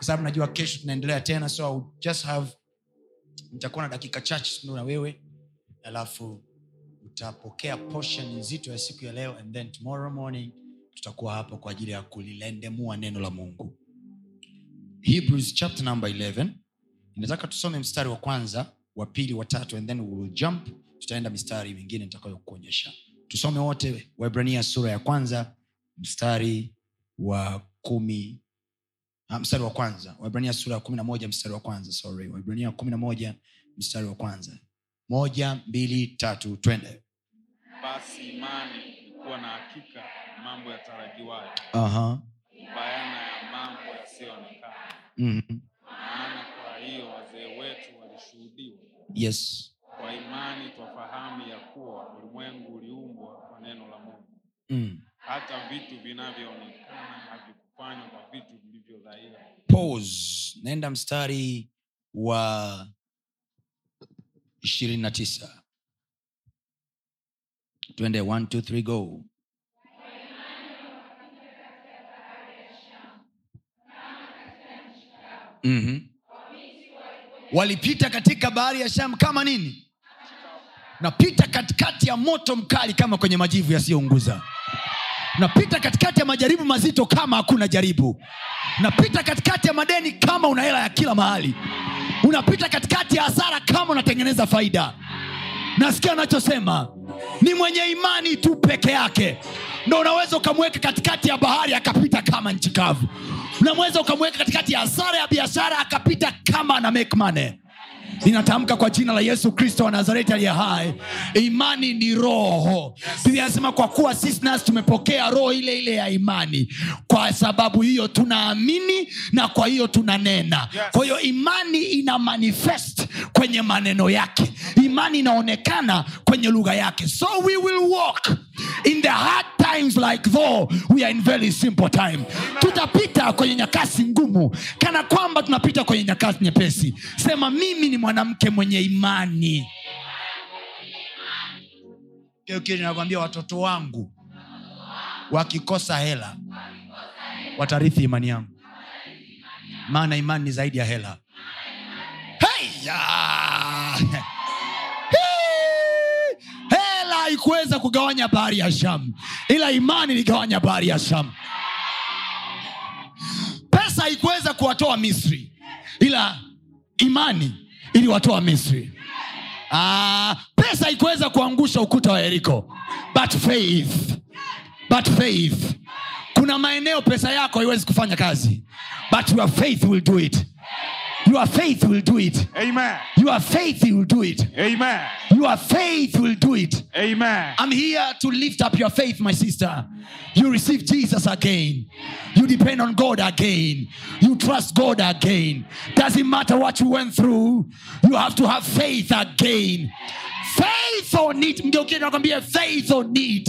kwa sababu najua kesho tunaendelea tena so I'll just have nitakuwa na dakika chache na wewe alafu utapokea portion nzito ya siku ya leo and then tomorrow morning tutakuwa hapo kwa ajili ya kulilendemua neno la mungu. Hebrews chapter number 11 inataka tusome mstari wa kwanza wa pili wa tatu and then we jump. Tutaenda mistari mingine nitakayokuonyesha. Tusome wote waibrania sura ya kwanza mstari wa kumi mstari wa kwanza. Waibrania sura ya kumi na moja mstari wa kwanza sorry. Waibrania kumi na moja mstari wa kwanza. Moja mbili tatu twende. Basi imani ni kuwa na hakika mambo yatarajiwayo. Uh-huh. bayana ya mambo yasiyoonekana. Mm-hmm. maana kwa hiyo wazee wetu walishuhudiwa. Yes. Kwa imani twafahamu ya kuwa ulimwengu uliumbwa kwa neno la mungu. Mm. hata vitu vinavyoonekana havikufanywa kwa vitu pause. Naenda mstari wa ishirini na tisa. Twende one, two, three, go. Mm-hmm. walipita katika bahari ya sham kama nini? Napita katikati ya moto mkali kama kwenye majivu yasiyounguza napita katikati ya majaribu mazito kama hakuna jaribu. Napita katikati ya madeni kama una hela ya kila mahali. Unapita katikati ya hasara kama unatengeneza faida. Nasikia anachosema ni mwenye imani tu peke yake. Ndo unaweza ukamweka katikati ya bahari akapita kama nchi kavu. Unaweza ukamweka katikati ya hasara ya biashara akapita kama ana make money ninatamka kwa jina la yesu kristo wa nazareti aliye hai. Imani ni roho. Biblia anasema kwa kuwa sisi nasi tumepokea roho ile ile ya imani kwa sababu hiyo tunaamini na kwa hiyo tunanena. Kwa hiyo imani ina manifest kwenye maneno yake. Imani inaonekana kwenye lugha yake. So we will walk in the hard times like though we are in very simple time. Tutapita kwenye nyakasi ngumu. Kana kwamba tunapita kwenye nyakasi nyepesi. Sema mimi ni mwanamke mwenye imani. Nakwambia watoto wangu wakikosa hela watarithi imani yangu. Maana imani ni zaidi ya hela. Hey, Hii! Hela haikuweza kugawanya bahari ya sham ila imani iligawanya bahari ya sham pesa haikuweza kuwatoa misri ila imani iliwatoa misri. Ah, pesa haikuweza kuangusha ukuta wa yeriko. But faith but faith. Kuna maeneo pesa yako haiwezi kufanya kazi but your faith will do it your faith will do it Amen. your faith will do it Amen. your faith will do it Amen. I'm here to lift up your faith, my sister. You receive Jesus again. You depend on God again. You trust God again. Doesn't matter what you went through, you have to have faith again. Faith on it. Mgeukie nakwambia faith on it.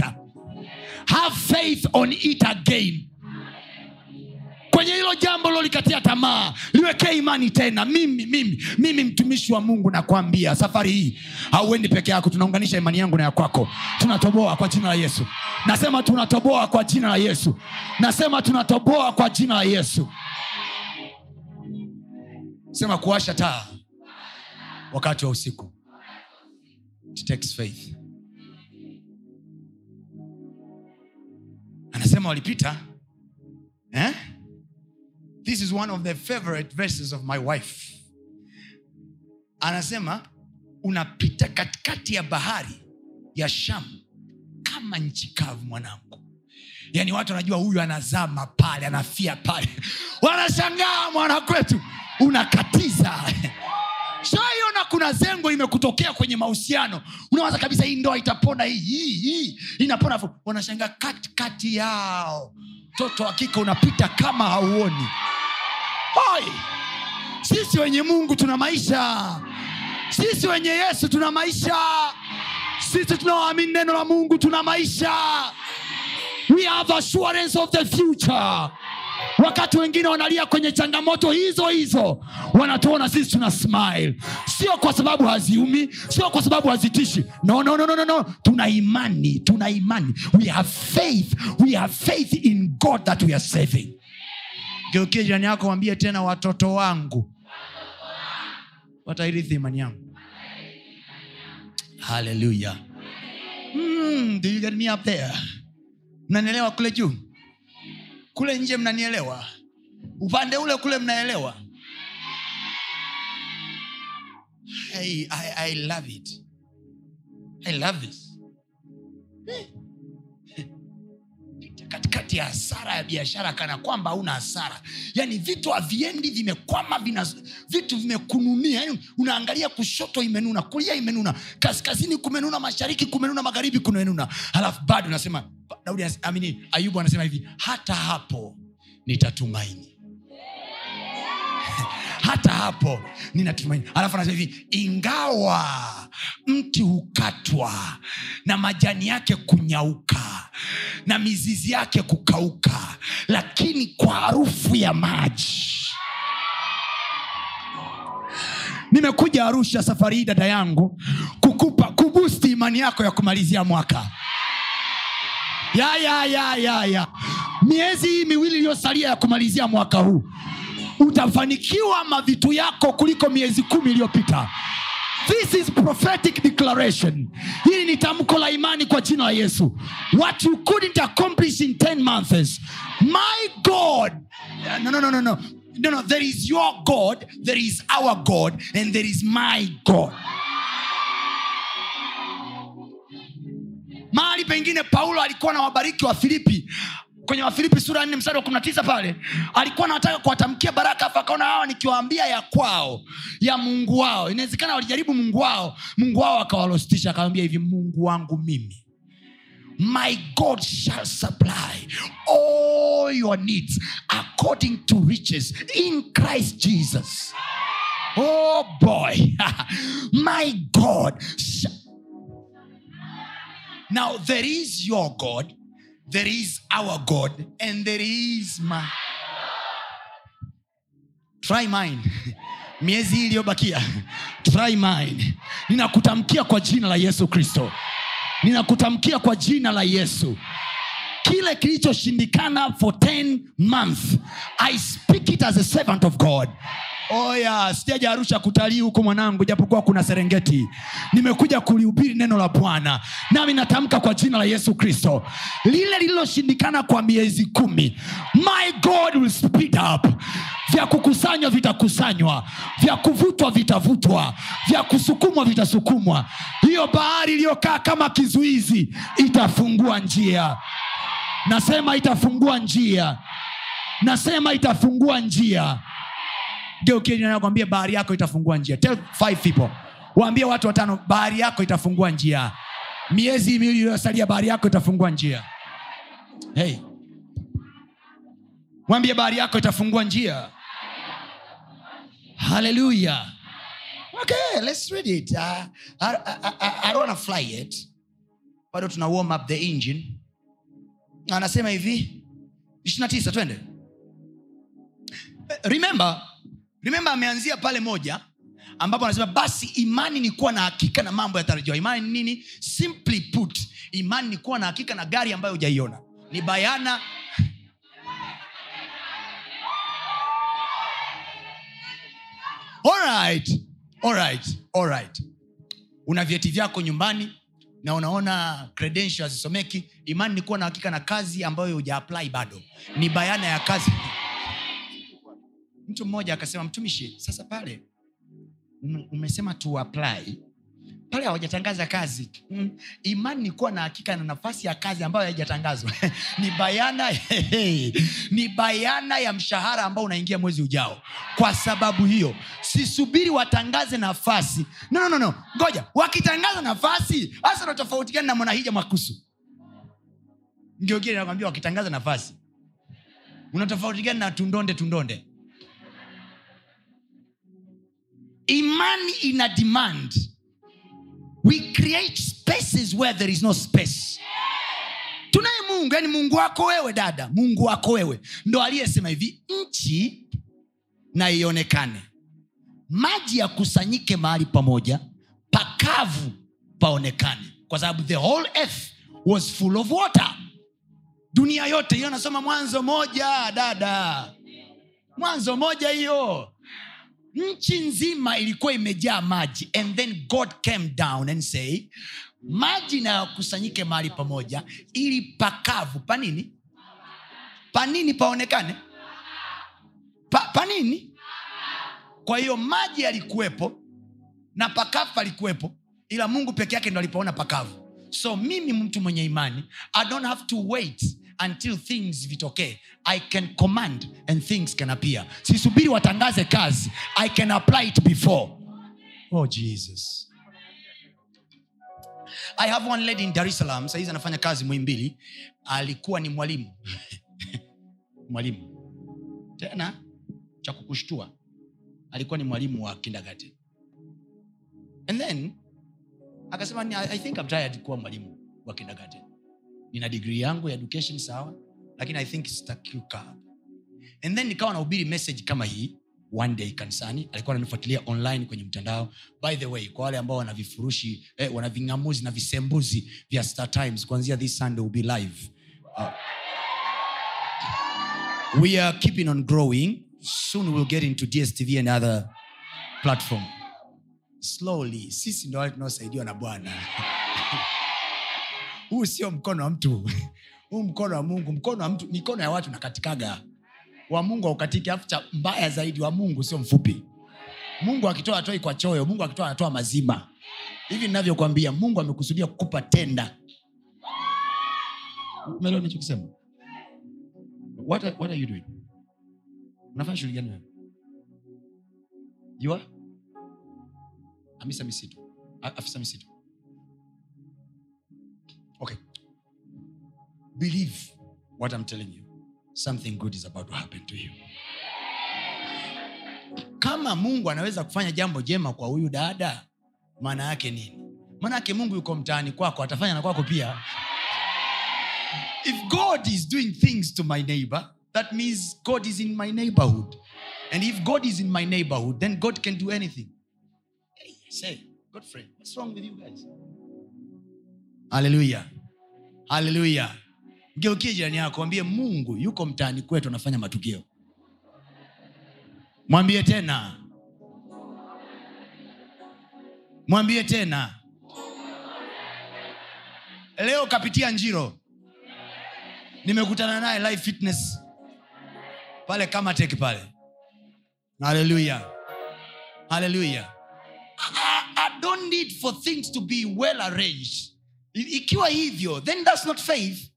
Have faith on it again. Kwenye hilo jambo lilolikatia tamaa liwekee imani tena. Mimi mimi mimi mtumishi wa mungu nakwambia safari hii hauendi peke yako tunaunganisha imani yangu na ya kwako. Tunatoboa kwa jina la yesu. Nasema tunatoboa kwa jina la yesu. Nasema tunatoboa kwa jina la yesu. Sema kuwasha taa wakati wa usiku. Anasema walipita eh? This is one of the favorite verses of my wife. Anasema unapita katikati ya bahari ya sham kama nchi kavu mwanangu. Yaani watu wanajua huyu anazama pale anafia pale. Wanashangaa mwanakwetu unakatiza. Shaiona kuna zengo imekutokea kwenye mahusiano. Unawaza kabisa hii ndoa itapona hii hii hii inapona wanashangaa katikati yao mtoto hakika unapita kama hauoni. Hoi! sisi wenye mungu tuna maisha. Sisi wenye yesu tuna maisha. Sisi tunaoamini neno la mungu tuna maisha. We have assurance of the future wakati wengine wanalia kwenye changamoto hizo hizo wanatuona sisi tuna smile. Sio kwa sababu haziumi sio kwa sababu hazitishi. No, no, no, no, no, no. tuna imani tuna imani. We have faith we have faith in god that we are saving. Geukie jirani yako wambie tena watoto wangu. Watairithi imani yangu. Haleluya mm, there? Mnanielewa kule juu kule nje mnanielewa? Upande ule kule mnaelewa? I, I, I love it. I love this katikati ya hasara ya biashara kana kwamba hauna hasara. Yaani vitu haviendi vimekwama vina vitu vimekununia yani unaangalia kushoto imenuna kulia imenuna kaskazini kumenuna mashariki kumenuna magharibi kumenuna. Halafu bado nasema daudi ayubu anasema hivi hata hapo nitatumaini hata hapo ninatumaini. Alafu anasema hivi ingawa mti hukatwa na majani yake kunyauka na mizizi yake kukauka lakini kwa harufu ya maji. Nimekuja arusha safari hii dada yangu kukupa kubusti imani yako ya kumalizia mwaka. Ya ya ya ya ya. Miezi hii miwili iliyosalia ya kumalizia mwaka huu utafanikiwa mavitu yako kuliko miezi kumi iliyopita. This is prophetic declaration. Hili ni tamko la imani kwa jina la yesu. What you couldn't accomplish in 10 months my god no, no, no, no, no. No, no, there is your god there is our god and there is my god. Mahali pengine paulo alikuwa na wabariki wa filipi kwenye wafilipi sura nne mstari wa kumi na tisa pale alikuwa anataka kuwatamkia baraka afu akaona hawa nikiwaambia ya kwao ya mungu wao. Inawezekana walijaribu mungu wao mungu wao akawalostisha akawambia hivi mungu wangu mimi my god shall supply all your needs according to riches in christ jesus. Oh boy my god Now there is your God, there is our God, and there is my. Try mine. Miezi hii iliyobakia, try mine. Ninakutamkia kwa jina la Yesu Kristo, ninakutamkia kwa jina la Yesu kile kilichoshindikana for 10 months i speak it as a servant of god oya sijaja arusha kutalii huko mwanangu japokuwa kuna serengeti. Nimekuja kulihubiri neno la bwana nami natamka kwa jina la yesu kristo. Lile lililoshindikana kwa miezi kumi my god will speed up. Vya kukusanywa vitakusanywa vya kuvutwa vitavutwa vya kusukumwa vitasukumwa. Hiyo bahari iliyokaa kama kizuizi itafungua njia. Nasema itafungua njia. Nasema itafungua njia geukianakwambia bahari yako itafungua njia. Tell five people. Waambie watu watano bahari yako itafungua njia. Miezi miwili iliyosalia bahari yako itafungua njia. Hey. mwambie bahari yako itafungua njia. Haleluya okay uh, bado tuna warm up the engine. Anasema hivi 29 twende. Remember remember ameanzia pale moja ambapo anasema basi imani ni kuwa na hakika na mambo yatarajiwa. Imani ni nini? Simply put imani ni kuwa na hakika na gari ambayo hujaiona. Ni bayana. Alright alright alright una vyeti vyako nyumbani na unaona credentials hazisomeki. Imani ni kuwa na hakika na kazi ambayo hujaapply bado. Ni bayana ya kazi mtu mmoja akasema mtumishi sasa pale umesema tu apply. Pale hawajatangaza kazi. Mm. imani ni kuwa na hakika na nafasi ya kazi ambayo haijatangazwa. Ni bayana ni bayana ya mshahara ambao unaingia mwezi ujao. Kwa sababu hiyo sisubiri watangaze nafasi. No, no, no, ngoja wakitangaza nafasi hasa na tofauti gani na mwanahija makusu ngeogine nakwambia wakitangaza nafasi. Una tofauti gani na tundonde tundonde imani ina demand. We create spaces where there is no space. Tunaye mungu yani mungu wako wewe dada. Mungu wako wewe. Ndo aliyesema hivi nchi na ionekane. Maji yakusanyike mahali pamoja pakavu paonekane. Kwa sababu the whole earth was full of water. Dunia yote hiyo nasoma mwanzo moja dada. Mwanzo moja hiyo nchi nzima ilikuwa imejaa maji and then god came down and say maji nayakusanyike mahali pamoja ili pakavu. Panini panini paonekane? Pa, panini kwa hiyo maji yalikuwepo na pakavu palikuwepo ila mungu peke yake ndo alipoona pakavu. So mimi mtu mwenye imani i don't have to wait until things vitokee. I can command and things can appear. Sisubiri watangaze kazi. I can apply it before. Oh jesus. I have one lady in dar es anafanya kazi mwimbili alikuwa ni mwalimu. Mwalimu. Tena cha kukushtua. Alikuwa ni mwalimu wa kindagati. And then akasema "Ni- i think I'm tired kuwa mwalimu wa kindergarten nina digrii yangu ya education sawa? Lakini i think sitaki and then nikawa nahubiri message kama hii one day kanisani. Alikuwa ananifuatilia online kwenye mtandao. By the way kwa wale ambao wana vifurushi eh, wana ving'amuzi na visembuzi vya star times kuanzia this sunday will be live. Uh, we are keeping on growing. Soon we'll get into dstv and other platform. Slowly. Sisi ndo wale tunaosaidiwa na bwana huu sio mkono wa mtu. Huu mkono wa mungu. Mkono wa mtu mikono ya watu nakatikaga wa mungu aukatiki afu cha mbaya zaidi wa mungu sio mfupi. Mungu akitoa atoi kwa choyo mungu akitoa anatoa mazima. Hivi ninavyokwambia mungu amekusudia kukupa tenda. Umeelewa nichokisema what, what are you doing? Unafanya shughuli gani wewe? Jua amisa misitu. Afisa misitu okay. Believe what i'm telling you. Something good is about to happen to you. Kama mungu anaweza kufanya jambo jema kwa huyu dada maana yake nini? Maana yake mungu yuko mtaani kwako atafanya na kwako pia. If god is doing things to my neighbor that means god is in my neighborhood. And if god is in my neighborhood then god can do anything. Hey, say godfrey what's wrong with you guys? Haleluya haleluya mgeukie jirani yako mwambie mungu yuko mtaani kwetu anafanya matukio. Mwambie tena. Mwambie tena. Leo kapitia njiro. Nimekutana naye live fitness. Pale kama teki pale. Haleluya haleluya I, don't need for things to be well arranged ikiwa hivyo then that's not faith.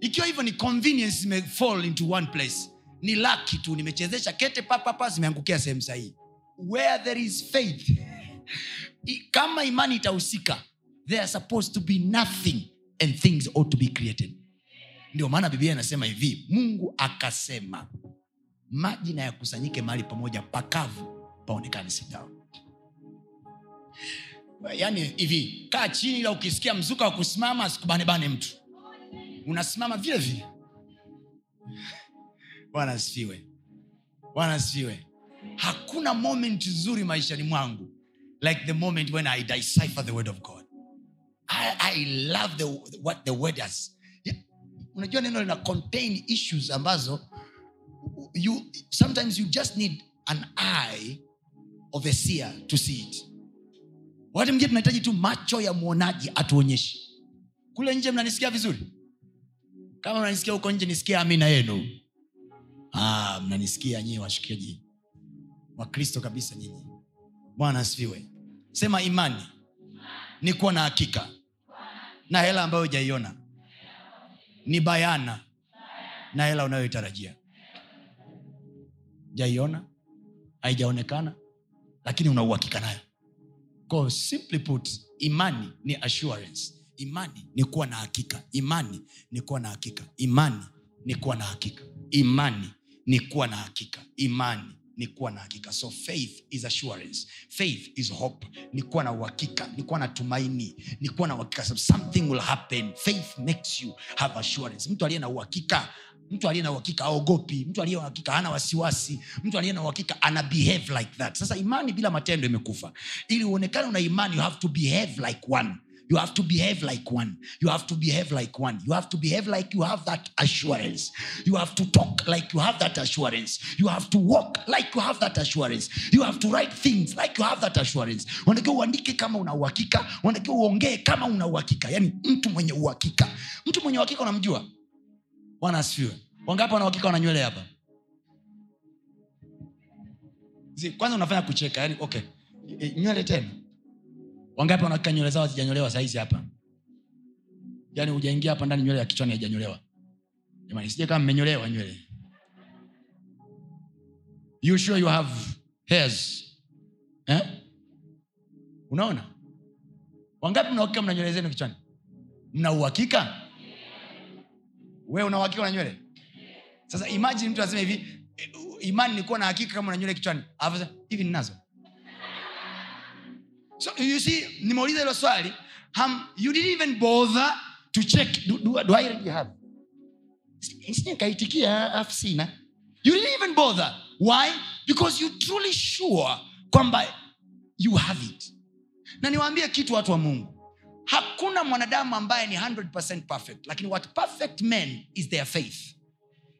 Ikiwa hivyo ni convenience imefall into one place. Ni laki tu nimechezesha kete papapa zimeangukia sehemu sahii where there is faith kama imani itahusika there are supposed to be nothing and things ought to be created. Ndio maana biblia inasema hivi mungu akasema maji na yakusanyike mahali pamoja pakavu paonekane sitao yaani hivi kaa chini ila ukisikia mzuka wa kusimama asikubanebane mtu. Unasimama vile vile. Bwana asifiwe. Bwana asifiwe. Hakuna moment nzuri maishani mwangu like the moment when i decipher the word of god. I, I love the, what the word has Yeah, unajua neno lina contain issues ambazo you sometimes you just need an eye of a seer to see it wakati mwingine tunahitaji tu macho ya mwonaji atuonyeshe kule nje mnanisikia vizuri? Kama mnanisikia huko nje nisikia amina yenu. Ah, mnanisikia nyie washikiaji wakristo kabisa nyinyi. Bwana asifiwe. Sema imani. Ni kuwa na hakika. Na hela ambayo hujaiona. Ni bayana. Na hela unayoitarajia. Jaiona? Haijaonekana. Lakini una uhakika nayo Simply put imani ni assurance. Imani ni kuwa na hakika. Imani ni kuwa na hakika. Imani ni kuwa na hakika. Imani ni kuwa na hakika. Imani ni kuwa na hakika. So faith is assurance. Faith is hope. Ni kuwa na uhakika. Ni kuwa na tumaini. Ni kuwa na uhakika. So something will happen. Faith makes you have assurance. Mtu aliye na uhakika mtu aliye na uhakika aogopi mtu aliye na uhakika hana wasiwasi. Mtu aliye na uhakika ana behave like that. Sasa imani bila matendo imekufa. Ili uonekane una imani you have to behave like one. You have to behave like one. You have to behave like one. You have to behave like you have that assurance. You have to talk like you have that assurance. You have to walk like you have that assurance. You have to write things like you have that assurance. Unatakiwa uandike kama una uhakika. Unatakiwa uongee kama una uhakika. Yani mtu mwenye uhakika. Mtu mwenye uhakika unamjua bwana asifiwe. Wangapi wanauhakika wana nywele hapa? Kwanza unafanya kucheka yani okay. E, nywele tena. Wangapi wanahakika nywele zao hazijanyolewa sahizi hapa? Yaani hujaingia hapa ndani nywele ya kichwani haijanyolewa jamani sije kama mmenyolewa nywele. You sure you have hairs? Eh? unaona? Wangapi mnauhakika mna nywele zenu kichwani? Mna uhakika we una na nywele? Sasa imagine mtu aseme hivi eh, imani ni na hakika kama una kichwani. Hivi ninazo. So you see nimeuliza hilo swali um, you didn't even bother to check. Do, do, do I really have? Sije kaitikia alafu sina. You didn't even bother. Why? Because you truly sure kwamba you have it. Na niwaambie kitu watu wa mungu hakuna mwanadamu ambaye ni 100% perfect lakini what perfect men is their faith.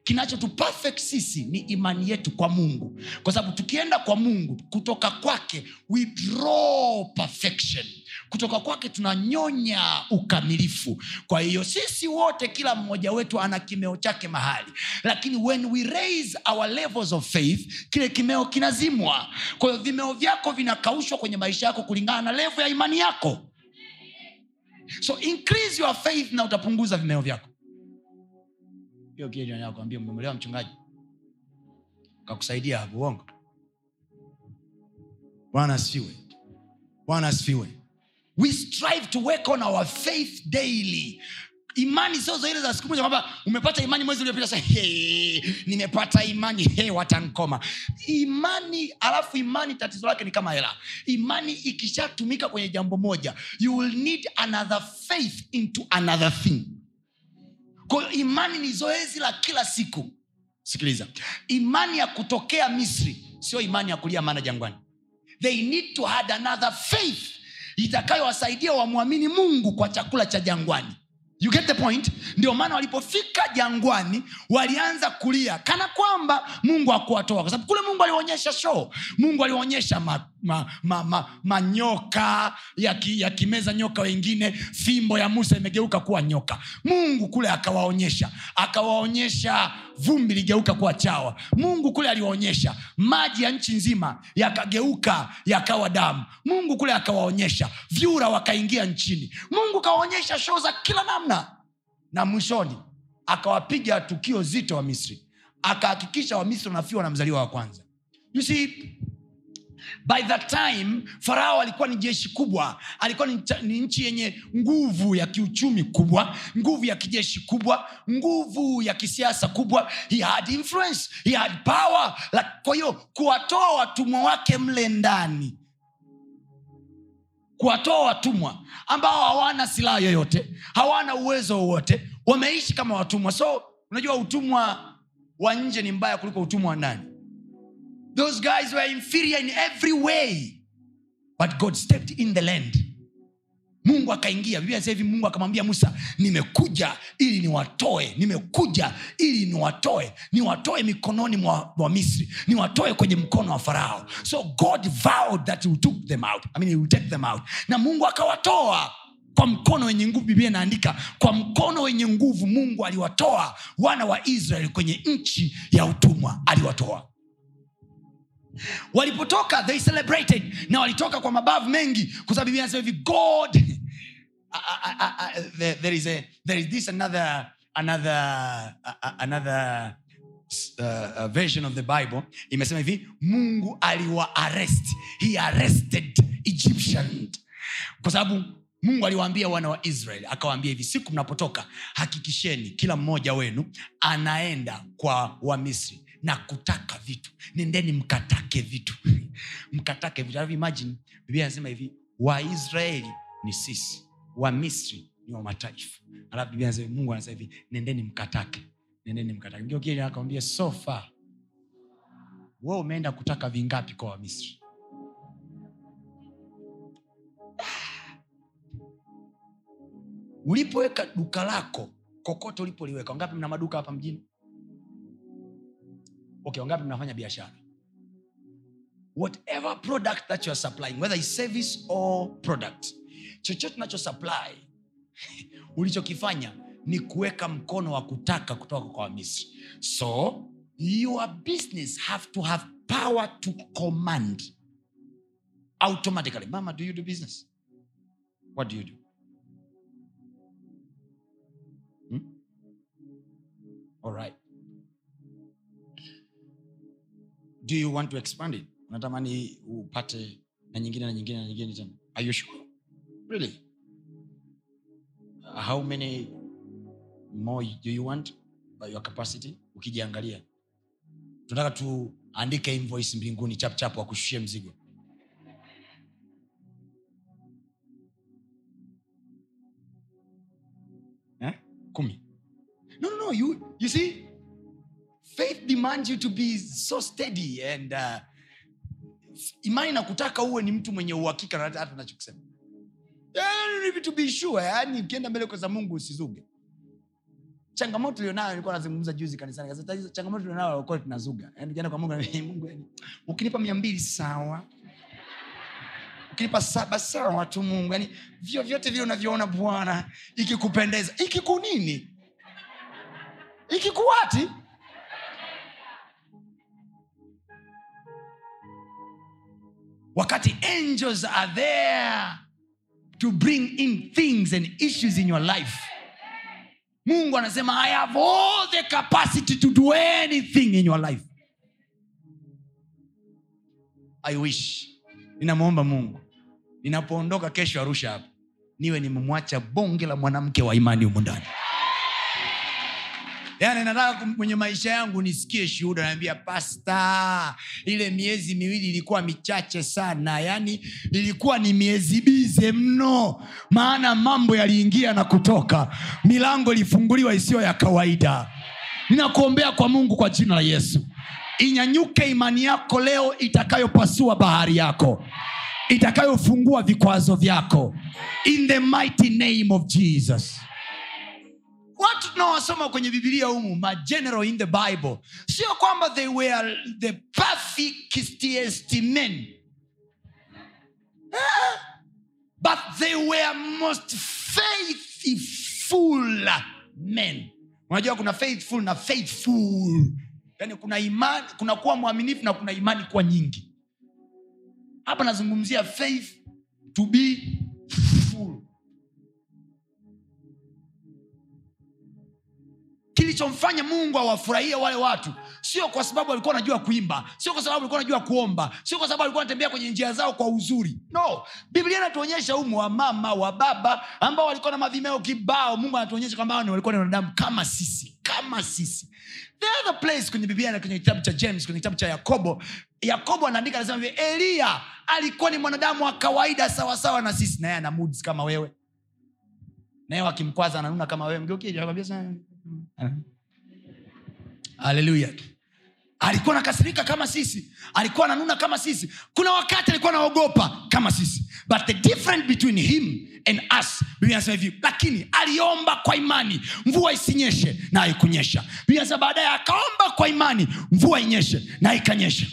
Kinachotu perfect sisi ni imani yetu kwa mungu. Kwa sababu tukienda kwa mungu kutoka kwake we draw perfection. Kutoka kwake tunanyonya ukamilifu. Kwa hiyo sisi wote kila mmoja wetu ana kimeo chake mahali. Lakini when we raise our levels of faith kile kimeo kinazimwa. Kwa hiyo vimeo vyako vinakaushwa kwenye maisha yako kulingana na levo ya imani yako so increase your faith na utapunguza vimeo vyako. Hiyo mchungaji? Kakusaidia hapo uongo? Bwana asifiwe. Bwana asifiwe. We strive to work on our faith daily imani sio zile za siku moja kwamba umepata imani mwezi uliopita sa nimepata imani he watankoma. Imani alafu imani tatizo lake ni kama hela. Imani ikishatumika kwenye jambo moja you will need another faith into another thing. Kwa imani ni zoezi la kila siku. Sikiliza. Imani ya kutokea misri sio imani ya kulia mana jangwani. They need to had another faith itakayowasaidia wamwamini mungu kwa chakula cha jangwani you get the point? Ndio maana walipofika jangwani walianza kulia. Kana kwamba mungu akuwatoa kwa sababu kule mungu alionyesha show. Mungu alionyesha manyoka ma, ma, ma, yaki- yakimeza nyoka wengine. Fimbo ya musa imegeuka kuwa nyoka. Mungu kule akawaonyesha. Akawaonyesha vumbi ligeuka kuwa chawa. Mungu kule aliwaonyesha maji ya nchi nzima yakageuka yakawa damu. Mungu kule akawaonyesha vyura wakaingia nchini. Mungu kawaonyesha shoo za kila namna. Na mwishoni akawapiga tukio zito wa misri. Akahakikisha wamisri wanafiwa na mzaliwa wa kwanza. You see by that time farao alikuwa ni jeshi kubwa alikuwa ni, ni nchi yenye nguvu ya kiuchumi kubwa nguvu ya kijeshi kubwa nguvu ya kisiasa kubwa. He had influence he had power like, kwa hiyo kuwatoa watumwa wake mle ndani. Kuwatoa watumwa ambao hawana silaha yoyote hawana uwezo wowote wameishi kama watumwa. So unajua utumwa wa nje ni mbaya kuliko utumwa wa ndani those guys were inferior in every way. But god stepped in the land. Mungu akaingia. Hivi mungu akamwambia musa nimekuja ili niwatoe nimekuja ili niwatoe niwatoe mikononi mwa, mwa misri niwatoe kwenye mkono wa farao. So god vowed that he took them out. I mean, he take them out. Na mungu akawatoa kwa mkono wenye nguvu. Biblia inaandika kwa mkono wenye nguvu mungu aliwatoa. Wana wa israeli kwenye nchi ya utumwa aliwatoa walipotoka they celebrated. Na walitoka kwa mabavu mengi kwa sababu god I- I- I- there, is a there is this another another uh, another uh, version of the bible. Imesema hivi mungu aliwa he arrested egyptian. Kwa sababu mungu aliwaambia wana wa israel akawaambia hivi siku mnapotoka hakikisheni kila mmoja wenu anaenda kwa wamisri na kutaka vitu. Nendeni mkatake vitu. Mkatake vitu. Alafu imagine biblia anasema hivi waisraeli ni sisi wamisri ni wa mataifa. Alafu biblia anasema mungu anasema hivi nendeni mkatake. Nendeni mkatake. Ndio kile akamwambia sofa we umeenda kutaka vingapi kwa wamisri ulipoweka duka lako kokote ulipoliweka ngapi mna maduka hapa mjini okay wangapi mnafanya biashara? Whatever product that you are supplying whether is service or product chochote unacho supply ulichokifanya ni kuweka mkono wa kutaka kutoka kwa wamisri. So your business have to have power to command automatically. Mama do you do business? What do you do? Hmm? all right do you want to expand it? Unatamani upate na nyingine na nyingine na nyingine tena. Are you sure? Really? How many more do you want by your capacity? Ukijiangalia. Tunataka tuandike invoice mbinguni chapchap wakushushie mzigo. Eh? kumi. No, no, no. You, you see faith demands you to be so steady and uh, imani na kutaka uwe ni mtu mwenye uhakika hata hata nachokisema to be sure yani ukienda mbele kwa za mungu usizuge. Changamoto ulionayo nilikuwa nazungumza juzi kanisani changamoto ulionayo walikuwa tunazuga yani ukienda kwa mungu mungu yani, ukinipa mia mbili sawa. Ukinipa saba sawa tu mungu. Yani vyovyote vile unavyoona bwana ikikupendeza. Ikikunini ikikuwati wakati angels are there to bring in things and issues in your life mungu anasema i have all the capacity to do anything in your life. I wish. Ninamwomba mungu. Ninapoondoka kesho arusha hapa niwe nimemwacha bonge la mwanamke wa imani humu ndani yaani nataka kwenye maisha yangu nisikie shuhuda. Naambia pasta ile miezi miwili ilikuwa michache sana. Yani ilikuwa ni miezi bize mno. Maana mambo yaliingia na kutoka. Milango ilifunguliwa isiyo ya kawaida. Ninakuombea kwa mungu kwa jina la yesu. Inyanyuke imani yako leo itakayopasua bahari yako. Itakayofungua vikwazo vyako. In the mighty name of jesus watu tunaowasoma kwenye bibilia humu mageneral in the bible sio kwamba they were the perfectest men. Ah, but they were most faithful men. Unajua kuna faithful na faithful. Yani kuna imani kuna kuwa mwaminifu na kuna imani kuwa nyingi. Hapa nazungumzia faith to be kilichomfanya mungu awafurahie wale watu sio kwa sababu alikuwa anajua kuimba sio kwa sababu alikuwa anajua kuomba sio kwa sababu alikuwa anatembea kwenye njia zao kwa uzuri. No biblia inatuonyesha umu wa mama wa baba ambao walikuwa na madhimeo kibao. Mungu anatuonyesha kwamba ni walikuwa ni wanadamu kama sisi kama sisi. The other place kwenye biblia na kwenye kitabu cha james kwenye kitabu cha yakobo yakobo anaandika anasema hivi eliya alikuwa ni mwanadamu wa kawaida sawasawa na sisi naye ana moods kama wewe. Naye wakimkwaza ananuna kama wewe. Mgeukie haleluya alikuwa anakasirika kama sisi. Alikuwa ananuna kama sisi. Kuna wakati alikuwa anaogopa kama sisi. But the difference between him and us anasema hivi lakini aliomba kwa imani mvua isinyeshe na haikunyesha. Biblia baadaye akaomba kwa imani mvua inyeshe na ikanyesha.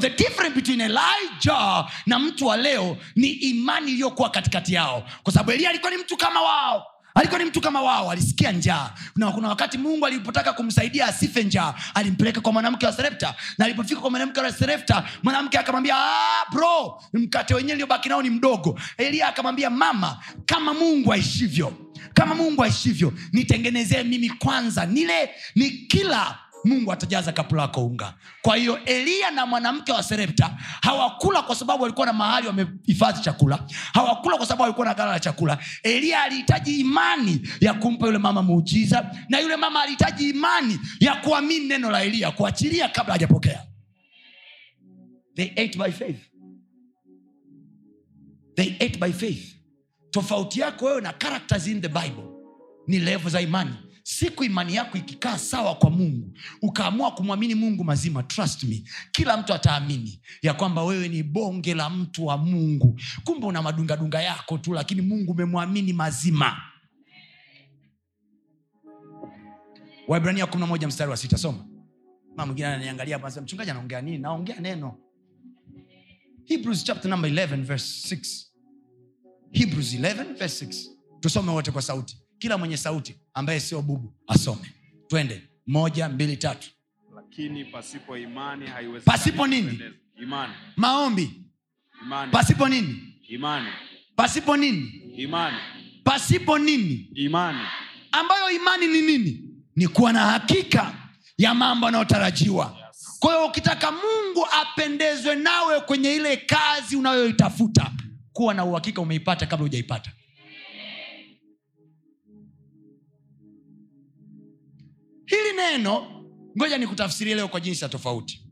The difference between elijah na mtu wa leo ni imani iliyokuwa katikati yao. Kwa sababu elia alikuwa ni mtu kama wao alikuwa ni mtu kama wao alisikia njaa. Na kuna wakati mungu alipotaka kumsaidia asife njaa alimpeleka kwa mwanamke wa serepta na alipofika kwa mwanamke wa serepta mwanamke akamwambia "Ah, bro mkate wenyewe iliyobaki nao ni mdogo. Elia akamwambia mama kama mungu aishivyo kama mungu aishivyo nitengenezee mimi kwanza nile ni kila mungu atajaza kapu lako unga. Kwa hiyo eliya na mwanamke wa serepta hawakula kwa sababu walikuwa na mahali wamehifadhi chakula hawakula kwa sababu walikuwa na gala la chakula. Eliya alihitaji imani ya kumpa yule mama muujiza na yule mama alihitaji imani ya kuamini neno la eliya kuachilia kabla hajapokea. They ate by faith. They ate by faith. Tofauti yako wewe na characters in the bible ni levo za imani siku imani yako ikikaa sawa kwa mungu ukaamua kumwamini mungu mazima trust me kila mtu ataamini ya kwamba wewe ni bonge la mtu wa mungu. Kumbe una madungadunga yako tu lakini mungu umemwamini mazima. Waibrania 11 mstari wa sita soma. Ma mwingine ananiangalia mchungaji anaongea nini? Naongea neno. Hebrews chapter number 11 verse 6 hebrews 11 verse 6 tusome wote kwa sauti kila mwenye sauti ambaye sio bubu asome. Twende. Moja mbili tatu. Lakini pasipo imani haiwezekani Pasipo nini? imani. Maombi. Imani. Pasipo nini? Imani. Pasipo nini? Imani. Pasipo nini? Imani. Ambayo imani ni nini? Ni kuwa na hakika ya mambo yanayotarajiwa. Yes. kwa hiyo ukitaka mungu apendezwe nawe kwenye ile kazi unayoitafuta kuwa na uhakika umeipata kabla hujaipata hili neno ngoja nikutafsirie leo kwa jinsi ya tofauti.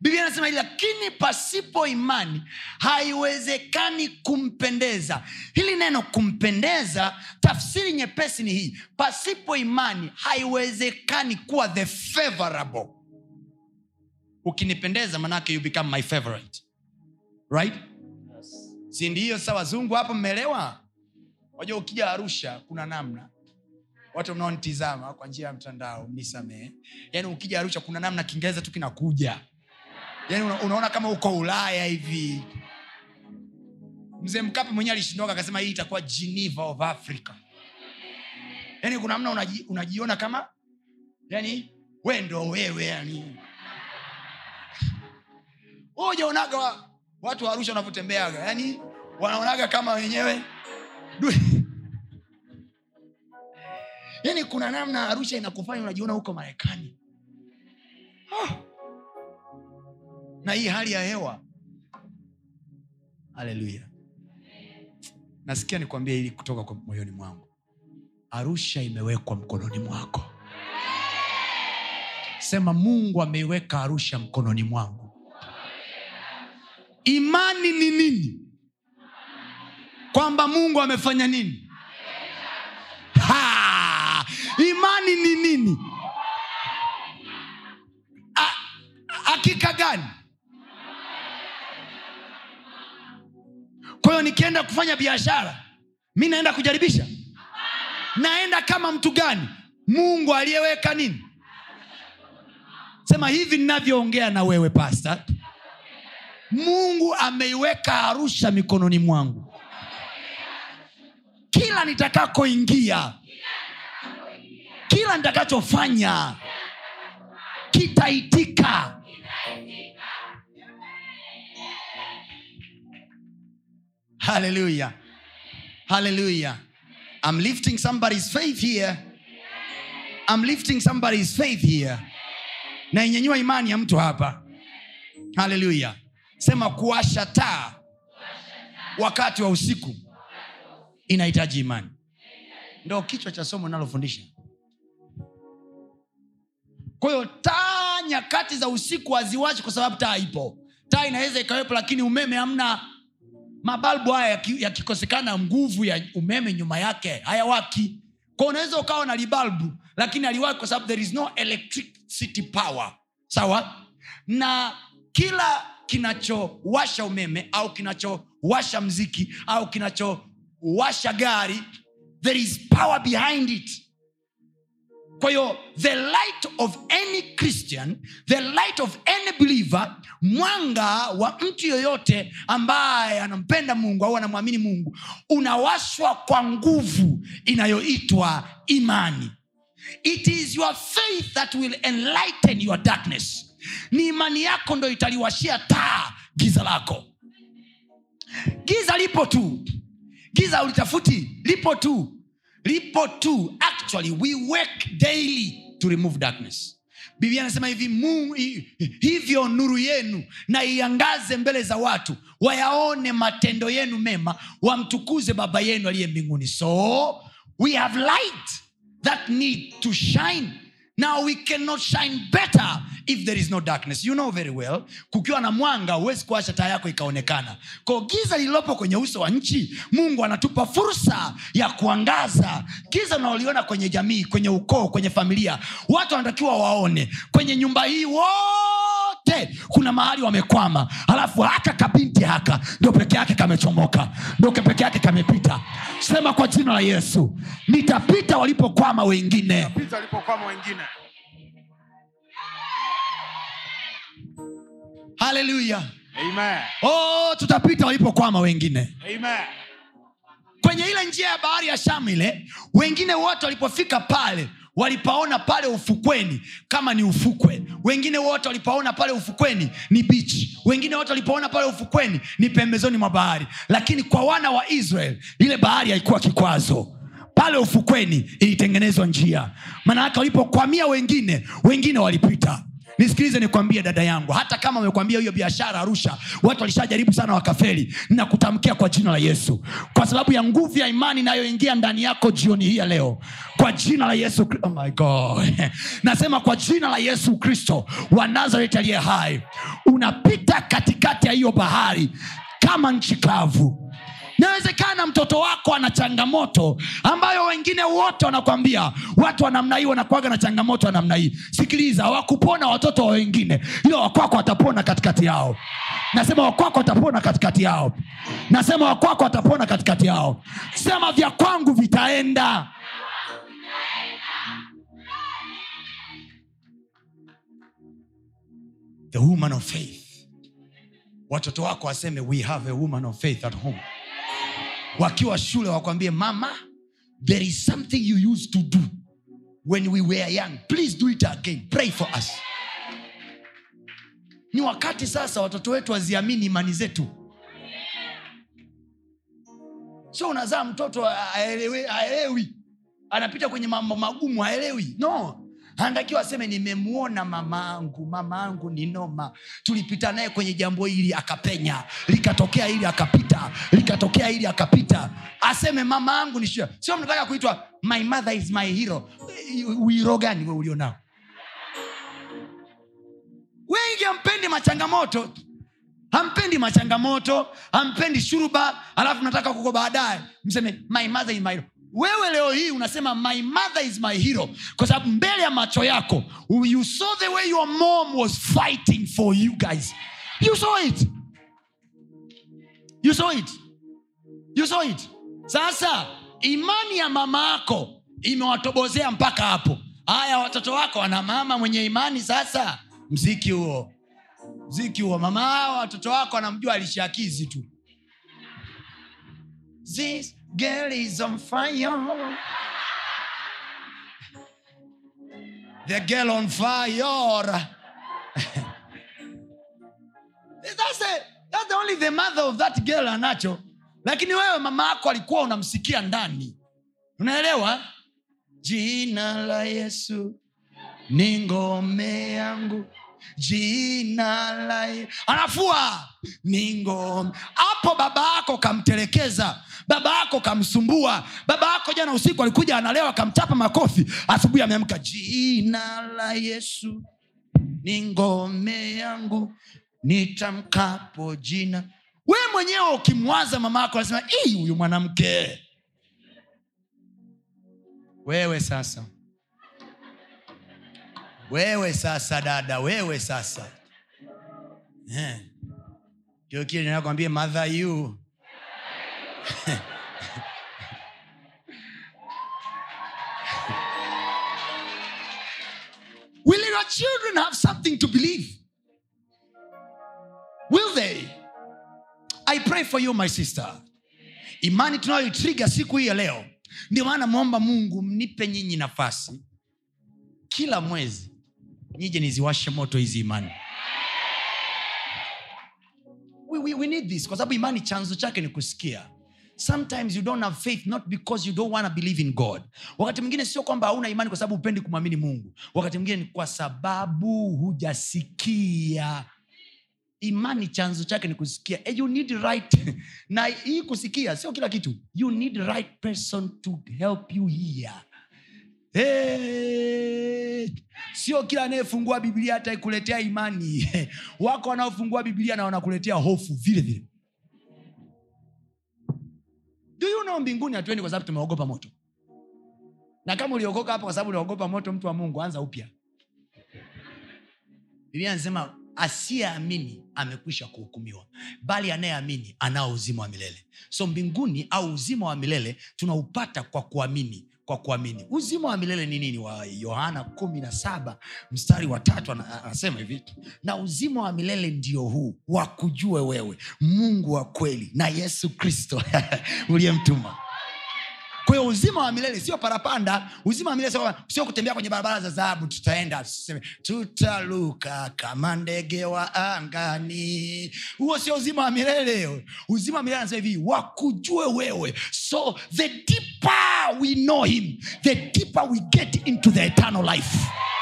Biblia anasema hili lakini pasipo imani haiwezekani kumpendeza. Hili neno kumpendeza tafsiri nyepesi ni hii pasipo imani haiwezekani kuwa the favorable. Ukinipendeza manake you become my favorite. Right? Si ndiyo sa wazungu hapo mmeelewa? Wajua ukija arusha kuna namna watu mnaonitizama kwa njia ya mtandao mnisamehe. Yaani ukija arusha kuna namna kiingereza tu kinakuja. Yaani una, unaona kama uko ulaya hivi. Mzee mkape mwenyewe alishindoka akasema hii itakuwa geneva of africa. Yaani kuna namna unaji, unajiona kama yani we ndo wewe yani ujaonaga watu wa arusha wanavyotembeaga yani wanaonaga kama wenyewe yani kuna namna arusha inakufanya unajiona huko marekani. Oh. na hii hali ya hewa. Haleluya. Nasikia nikwambia hili kutoka kwa moyoni mwangu. Arusha imewekwa mkononi mwako. Sema mungu ameiweka arusha mkononi mwangu. Imani ni nini? Kwamba mungu amefanya nini! Imani ni nini? Hakika gani? Kwa hiyo nikienda kufanya biashara mi naenda kujaribisha? Naenda kama mtu gani? Mungu aliyeweka nini? Sema hivi ninavyoongea na wewe pasta mungu ameiweka arusha mikononi mwangu. Kila nitakakoingia kila nitakachofanya kitaitika. Haleluya haleluya i'm lifting somebody's faith here. I'm lifting somebody's faith here. Nainyanyua imani ya mtu hapa. Haleluya sema kuwasha taa wakati wa usiku. Inahitaji imani. Ndo kichwa cha somo linalofundisha kwa taa nyakati za usiku haziwachi kwa sababu taa ipo. Taa inaweza ikawepo lakini umeme hamna. Mabalbu haya yaki- yakikosekana nguvu ya umeme nyuma yake hayawaki. Kwa unaweza ukawa na libalbu lakini aliwaki kwa sababu there is no electricity power. Sawa? Na kila kinachowasha umeme au kinachowasha mziki au kinachowasha gari there is power behind it kwa hiyo the light of any christian the light of any believer mwanga wa mtu yoyote ambaye anampenda mungu au anamwamini mungu unawashwa kwa nguvu inayoitwa imani. It is your faith that will enlighten your darkness. Ni imani yako ndo italiwashia taa giza lako. Giza lipo tu. Giza ulitafuti lipo tu. Lipo tu actually we work daily to remove darkness. Biblia anasema hivi hivyo nuru yenu na iangaze mbele za watu wayaone matendo yenu mema wamtukuze baba yenu aliye mbinguni. So we have light that need to shine now we cannot shine better if there is no darkness. You know very well kukiwa na mwanga huwezi kuacha taa yako ikaonekana. Ko giza lililopo kwenye uso wa nchi mungu anatupa fursa ya kuangaza giza unaoliona kwenye jamii kwenye ukoo kwenye familia. Watu wanatakiwa waone kwenye nyumba hii wote kuna mahali wamekwama. Alafu haka kabinti haka ndio peke yake kamechomoka. Ndio peke yake kamepita. Sema kwa jina la yesu nitapita walipokwama wengine. Pita alipokwama wengine. Haleluya oh, tutapita walipokwama wengine. Amen. Kwenye ile njia ya bahari ya shamu ile wengine wote walipofika pale walipaona pale ufukweni kama ni ufukwe. Wengine wote walipaona pale ufukweni ni bichi wengine wote walipaona pale ufukweni ni pembezoni mwa bahari. Lakini kwa wana wa israel ile bahari haikuwa kikwazo. Pale ufukweni ilitengenezwa njia. Maanake walipokwamia wengine wengine walipita nisikilize nikwambie dada yangu hata kama amekwambia hiyo biashara arusha watu walishajaribu sana wakafeli. Nakutamkia kwa jina la yesu. Kwa sababu ya nguvu ya imani inayoingia ndani yako jioni hii ya leo. Kwa jina la yesu oh my God. nasema kwa jina la yesu kristo wa nazareti aliye hai. Unapita katikati ya hiyo bahari kama nchi kavu inawezekana mtoto wako ana changamoto ambayo wengine wote wanakwambia watu wa namna hii wanakuaga na changamoto ya namna hii. Sikiliza wakupona watoto wa wengine ila wakwako watapona katikati yao. Nasema wakwako watapona katikati yao. Nasema wakwako watapona katikati yao. Sema vya kwangu vitaenda. The woman of faith. Watoto wako waseme we have a woman of faith at home wakiwa shule wakwambie mama there is something you used to do when we were young. Please do it again. Pray for us. Ni wakati sasa watoto wetu waziamini imani zetu. Sio unazaa mtoto aelewi anapita kwenye mambo magumu aelewi no anatakiwa aseme nimemwona mamaangu mamaangu ni noma. Tulipita naye kwenye jambo hili akapenya. Likatokea hili akapita. Likatokea hili akapita. Aseme mama ni shida. Sio mnataka kuitwa my mother is my hero. Uiro gani we ulionao wengi ampendi machangamoto. Hampendi machangamoto hampendi shuruba alafu nataka kuko baadaye. Mseme my mother is my hero wewe leo hii unasema my mother is my hero. Kwa sababu mbele ya macho yako you saw the way your mom was fighting for you guys. You saw it. You saw it. You saw it. Sasa imani ya mama yako imewatobozea mpaka hapo. Haya watoto wako wana mama mwenye imani sasa. Mziki huo. Mziki huo. Mama watoto wako anamjua alishakizi tu. This girl is on fire. The girl on fire. that's, the, that's the only the mother of that girl anacho. Lakini wewe mama yako alikuwa unamsikia ndani. Unaelewa? Jina la yesu ni ngome yangu jina la anafua ni hapo baba yako kamtelekeza baba yako kamsumbua. Baba yako jana usiku alikuja analewa akamchapa makofi. Asubuhi ameamka jina la yesu ni ngome yangu nitamkapo jina. We mwenyewe ukimwaza mama yako anasema huyu mwanamke. Wewe sasa wewe sasa dada wewe sasa. Eh. ndio kile will your children have something to believe? Will they? I pray for you my sister. Imani tunayoitriga siku hii ya leo. Ndio maana mwomba mungu mnipe nyinyi nafasi. Kila mwezi nije niziwashe moto hizi imani. We, we, we need this kwa sababu imani chanzo chake ni kusikia. Sometimes you don't have faith not because you don't want to believe in god. Wakati mwingine sio kwamba hauna imani kwa sababu hupendi kumwamini mungu. Wakati mwingine ni kwa sababu hujasikia. Imani chanzo chake ni kusikia. And you need right na hii kusikia sio kila kitu. You need right person to help you hear hey. sio kila anayefungua biblia hata ikuletea imani. Wako wanaofungua biblia na wanakuletea hofu vile vile. Do you know mbinguni hatuendi kwa sababu tumeogopa moto? Na kama uliokoka hapa kwa sababu unaogopa moto mtu wa mungu anza upya. Biblia anasema asiyeamini amekwisha kuhukumiwa bali anayeamini anao uzima wa milele. So mbinguni au uzima wa milele tunaupata kwa kuamini kwa kuamini. Uzima wa milele ni nini? Wa yohana kumi na saba mstari wa tatu anasema hivi. Na uzima wa milele ndio huu wakujue wewe mungu wa kweli na yesu kristo uliyemtuma kwa uzima wa milele sio parapanda uzima wa milele sio, kutembea kwenye barabara za dhahabu tutaenda tutaluka kama ndege wa angani. Huo sio uzima wa milele. Uzima wa milele anasema hivi wakujue wewe. So the deeper we know him the deeper we get into the eternal life. vile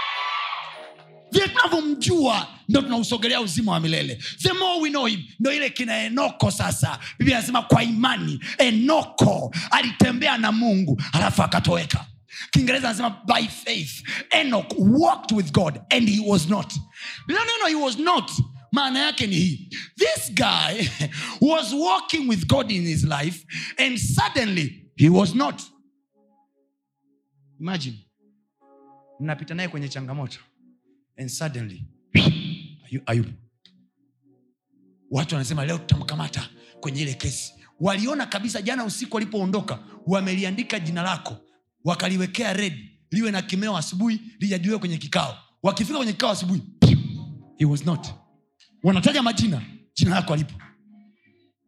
tunavyomjua ndo tunausogelea uzima wa milele. The more we know him ndo ile kina enoko sasa. Biblia anasema kwa imani enoko alitembea na mungu alafu akatoweka. Kiingereza anasema by faith enok walked with god and he was not. Bila neno he was not maana yake ni hii. This guy was walking with god in his life and suddenly he was not. Imagine mnapita naye kwenye changamoto and suddenly ayu- ayubu watu wanasema leo tutamkamata kwenye ile kesi. Waliona kabisa jana usiku walipoondoka wameliandika jina lako wakaliwekea red liwe na kimeo asubuhi lijadiliwe kwenye kikao. Wakifika kwenye kikao asubuhi he was not. Wanataja majina jina lako alipo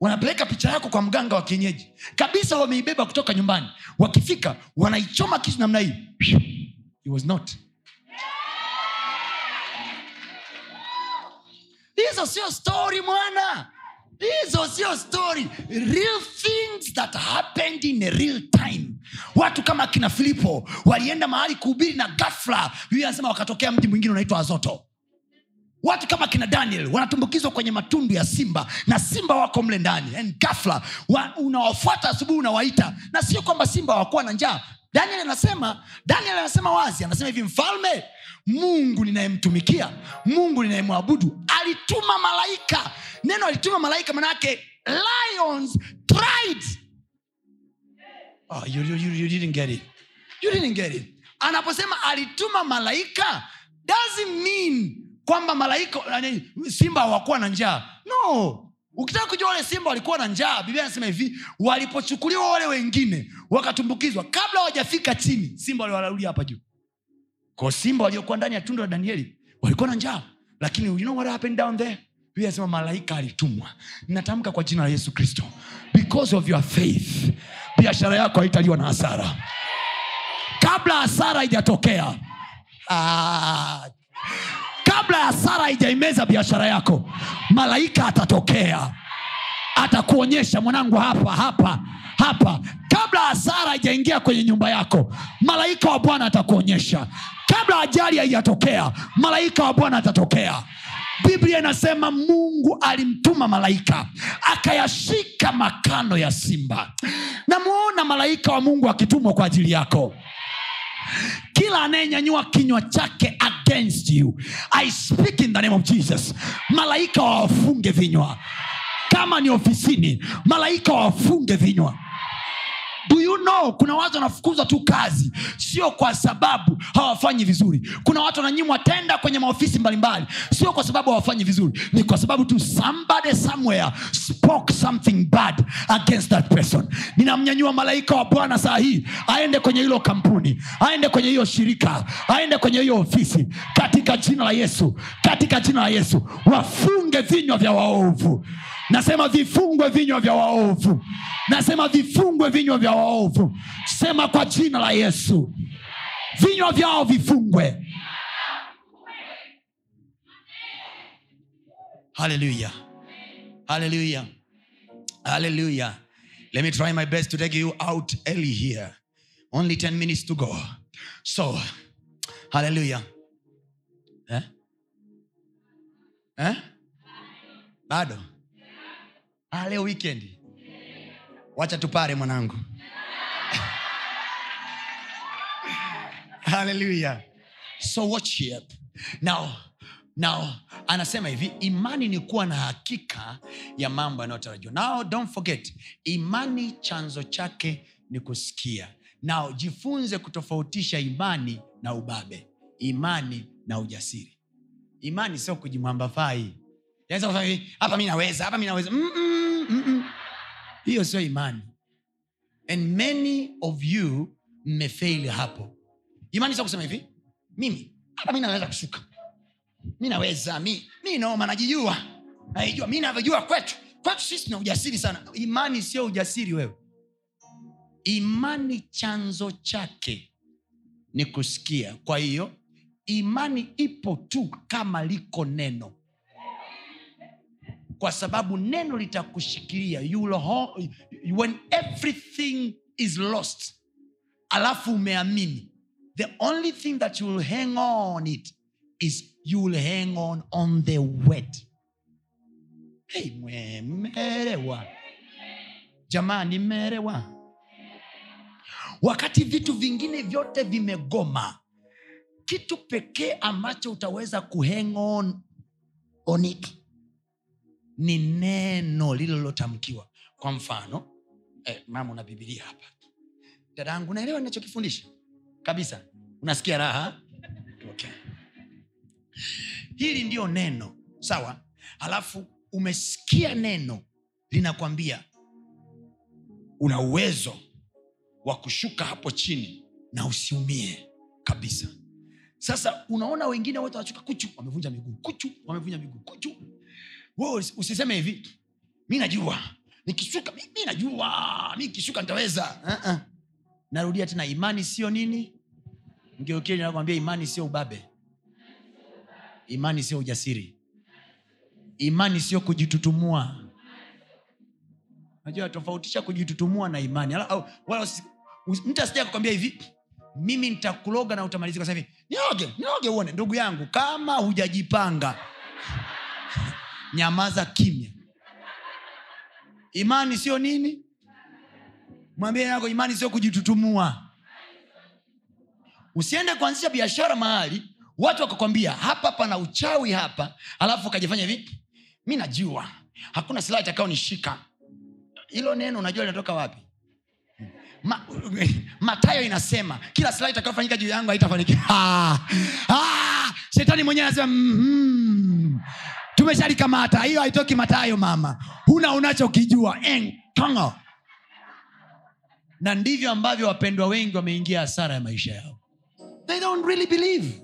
wanapeleka picha yako kwa mganga wa kienyeji. Kabisa wameibeba kutoka nyumbani. Wakifika wanaichoma kitu namna hii. He was not hizo sio story mwana. Hizo sio story. Real things that happened in a real time. Watu kama kina filipo walienda mahali kuhubiri na gafla biblia anasema wakatokea mji mwingine unaitwa azoto. Watu kama kina daniel wanatumbukizwa kwenye matundu ya simba na simba wako mle ndani. Gafla wa, unawafuata asubuhi unawaita. Na sio kwamba simba hawakuwa na njaa daniel anasema daniel anasema wazi anasema hivi mfalme mungu ninayemtumikia mungu ninayemwabudu alituma malaika neno alituma malaika manake lions tried oh, you, you, you, you didn't get it. You didn't get it. anaposema alituma malaika doesn't mean kwamba malaika simba hawakuwa na njaa no ukitaka kujua wale simba walikuwa na njaa biblia anasema hivi walipochukuliwa wale wengine wakatumbukizwa. Kabla hawajafika chini simba waliwaraulia hapa juu. Kwa simba waliokuwa ndani ya tundu la danieli walikuwa na njaa. Lakini you know what happened down there? Biblia malaika alitumwa. Natamka kwa jina la yesu kristo. Because of your faith biashara yako haitaliwa na hasara. Kabla hasara haijatokea. Ah, kabla hasara haijaimeza biashara yako malaika atatokea. Atakuonyesha mwanangu hapa hapa hapa. Kabla hasara haijaingia kwenye nyumba yako malaika wa bwana atakuonyesha. Kabla ajali haijatokea malaika wa bwana atatokea. Biblia inasema mungu alimtuma malaika akayashika makano ya simba. Namwona malaika wa mungu akitumwa kwa ajili yako. Kila anayenyanyua kinywa chake against you i speak in the name of jesus. Malaika wawafunge vinywa kama ni ofisini malaika wafunge vinywa. Do you know kuna watu wanafukuzwa tu kazi sio kwa sababu hawafanyi vizuri. Kuna watu wananyimwa tenda kwenye maofisi mbalimbali sio kwa sababu hawafanyi vizuri. Ni kwa sababu tu somebody somewhere spoke something bad against that person. Ninamnyanyua malaika wa bwana saa hii aende kwenye hilo kampuni aende kwenye hiyo shirika aende kwenye hiyo ofisi. Katika jina la yesu katika jina la yesu wafunge vinywa vya waovu nasema vifungwe vinywa vya waovu. Nasema vifungwe vinywa vya waovu. Sema kwa jina la yesu. Vinywa vyao vifungwe. Haleluya haleluya haleluya let me try my best to take you out early here. Only 10 minutes to go. So haleluya eh? Eh? bado ah, leo weekend. Wacha tupare mwanangu. Haleluya so watch here. Now now anasema hivi imani ni kuwa na hakika ya mambo yanayotarajiwa. Now don't forget imani chanzo chake ni kusikia. Now jifunze kutofautisha imani na ubabe. Imani na ujasiri. Imani sio kujimwambafai. Yaweza hapa mi naweza hapa mi naweza. Mm-mm. Hiyo sio imani. And many of you mmefeili hapo. Imani sio kusema hivi mimi hata mi naweza kushuka. Mi naweza mi, mi noma najijua. Naijua mi navyojua kwetu. Kwetu sisi na ujasiri sana. Imani sio ujasiri wewe. Imani chanzo chake ni kusikia. Kwa hiyo imani ipo tu kama liko neno kwa sababu neno litakushikilia. When everything is lost alafu umeamini the only thing that you will hang on it is you will hang on on the word. Hey, mmeelewa jamani mmeelewa wakati vitu vingine vyote vimegoma kitu pekee ambacho utaweza kuhang on on it ni neno lililotamkiwa. Kwa mfano eh, mama una bibilia hapa. Dadangu naelewa ninachokifundisha? Kabisa. Unasikia raha? Okay. hili ndiyo neno. Sawa? Halafu umesikia neno linakwambia una uwezo wa kushuka hapo chini na usiumie kabisa. Sasa unaona wengine wote wanashuka kuchu wamevunja miguu kuchu wamevunja miguu kuchu wewe usiseme hivi. Mi najua. Nikishuka mi, mi najua. Mi kishuka nitaweza. Uh-uh. narudia tena imani sio nini? Mgeukili nakwambia imani sio ubabe. Imani sio ujasiri. Imani sio kujitutumua. Najua tofautisha kujitutumua na imani. Au- mtu asija kukwambia hivi mimi nitakuloga na utamalizika hivi. Nioge nioge uone ndugu yangu kama hujajipanga nyamaza kimya. Imani sio nini? Mwambie yako imani sio kujitutumua. Usiende kuanzisha biashara mahali watu wakakwambia hapa pana uchawi hapa. Alafu ukajifanya hivi mi najua. Hakuna silaha itakaonishika. Hilo neno unajua linatoka wapi? Ma, matayo inasema kila silaha itakayofanyika juu yangu haitafanikiwa. Ah, ah, shetani mwenyewe anasema mm, tumeshalikamata. Hiyo haitoki matayo mama. Huna unachokijua. Na ndivyo ambavyo wapendwa wengi wameingia hasara ya maisha yao. They don't really believe.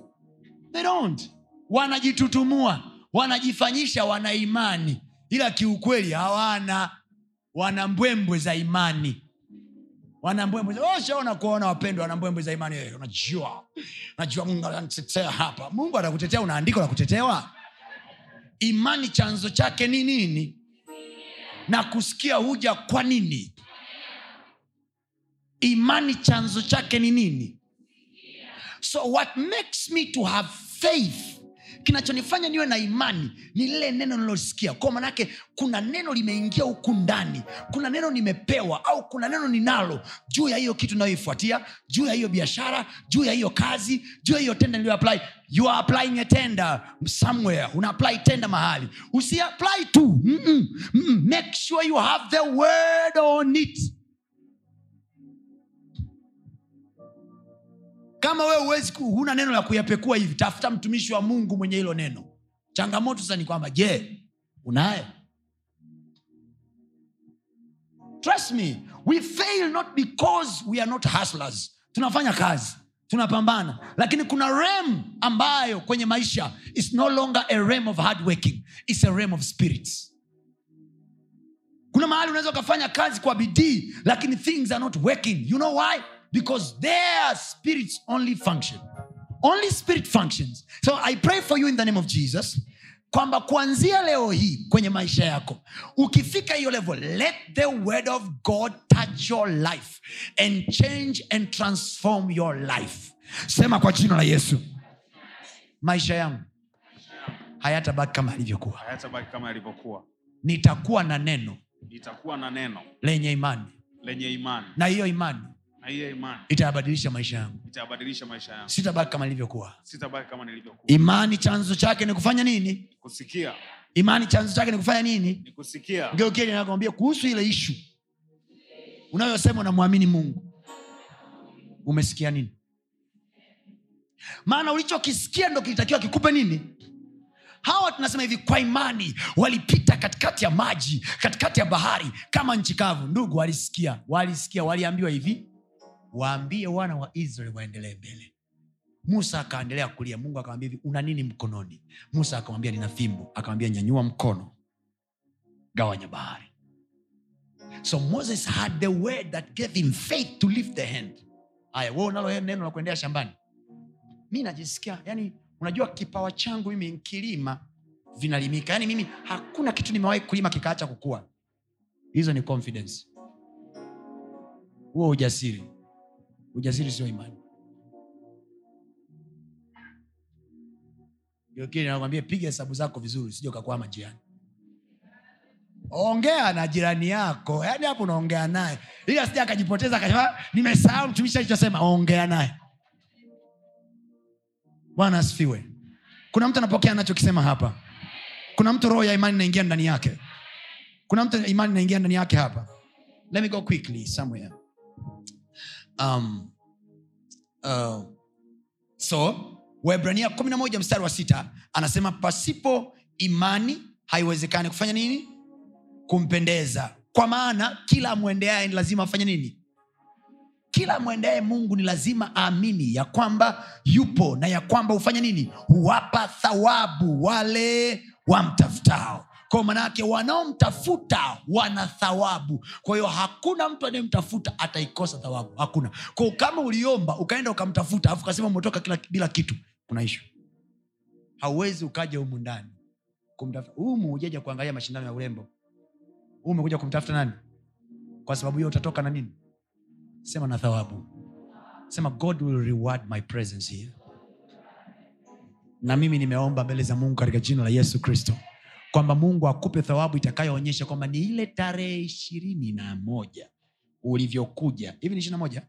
They don't. Wanajitutumua. Wanajifanyisha wana imani. Ila kiukweli hawana. Wana mbwembwe za imani. Wana mbwembwe za- Oh, kuona wapendwa wana mbwembwe za imani. Unajua. Najua mungu ananitetea hapa. Mungu atakutetea unaandiko la kutetewa imani chanzo chake ni nini? Na kusikia huja kwa nini? Imani chanzo chake ni nini? So what makes me to have faith kinachonifanya niwe na imani ni lile neno nilosikia kwa manake kuna neno limeingia huku ndani kuna neno nimepewa au kuna neno ninalo juu ya hiyo kitu inayoifuatia juu ya hiyo biashara juu ya hiyo kazi juu ya hiyo tenda niliyoapply. You are applying a tender somewhere. Una apply tender mahali. Usiapply tu. Make sure you have the word on it kama wewe huwezi huna neno la kuyapekua hivi tafuta mtumishi wa mungu mwenye hilo neno. Changamoto sasa ni kwamba je unaye? Trust me we fail not because we are not hustlers. Tunafanya kazi tunapambana lakini kuna rem ambayo kwenye maisha is no longer a rem of hard working its a rem of spirits. Kuna mahali unaweza ukafanya kazi kwa bidii lakini things are not working. You know why because their spirits only function. Only spirit functions. So i pray for you in the name of jesus kwamba kuanzia leo hii kwenye maisha yako ukifika hiyo level let the word of god touch your life and change and transform your life. Sema kwa jina la yesu. Maisha yangu hayatabaki kama alivyokuwa hayatabaki kama yalivyokuwa. Nitakuwa na neno nitakuwa na neno lenye imani. lenye imani. Na hiyo imani na na hiyo imani. Itayabadilisha maisha yangu. Itabadilisha maisha yangu. Sitabaki kama nilivyokuwa. Sitabaki kama nilivyokuwa. Imani chanzo chake ni kufanya nini? Kusikia. Imani chanzo chake ni kufanya nini? Ni kusikia. Nakwambia kuhusu ile ishu. Unayosema unamwamini mungu. Umesikia nini? Maana ulichokisikia ndo kilitakiwa kikupe nini? Hawa tunasema hivi kwa imani walipita katikati ya maji katikati ya bahari kama nchi kavu. Ndugu walisikia. Walisikia waliambiwa hivi waambie wana wa israeli waendelee mbele. Musa akaendelea kulia. Mungu akamwambia hivi una nini mkononi? Musa akamwambia nina fimbo. Akamwambia nyanyua mkono gawanya bahari. So moses had the word that gave him faith to lift the hand. Haya we unalo neno la kuendea shambani? Mi najisikia yani unajua kipawa changu mimi nkilima vinalimika. Yani mimi hakuna kitu nimewahi kulima kikaacha kukua. Hizo ni confidence. Huo ujasiri ujasiri sio imani. Nakwambia piga hesabu zako vizuri sija ukakwama njiani. Ongea na jirani yako yaani hapo unaongea naye. Ili asija akajipoteza akasema nimesahau mtumishi alichosema. Ongea naye. Bwana asifiwe. Kuna mtu anapokea anachokisema hapa? Kuna mtu roho ya imani inaingia ndani yake? Kuna mtu imani inaingia ndani yake hapa? Let me go quickly somewhere um, uh, so waibrania 11 mstari wa sita anasema pasipo imani haiwezekani kufanya nini? Kumpendeza. Kwa maana kila amwendeaye ni lazima afanye nini? Kila amwendeaye mungu ni lazima aamini ya kwamba yupo na ya kwamba hufanya nini? Huwapa thawabu wale wamtafutao kwa manaake wanaomtafuta wana thawabu. Kwa hiyo hakuna mtu anayemtafuta ataikosa thawabu. Hakuna. Kwao kama uliomba ukaenda ukamtafuta alafu ukasema umetoka bila kitu kuna ishu hauwezi ukaja humu ndani kumtafuta. Humu kuangalia mashindano ya urembo. Umekuja kumtafuta nani? Kwa sababu hiyo utatoka na nini? Sema na thawabu. Sema god will reward my presence here. Na mimi nimeomba mbele za mungu katika jina la yesu kristo kwamba mungu akupe thawabu itakayoonyesha kwamba ni ile tarehe ishirini na moja ulivyokuja. Hivi ni ishirina moja?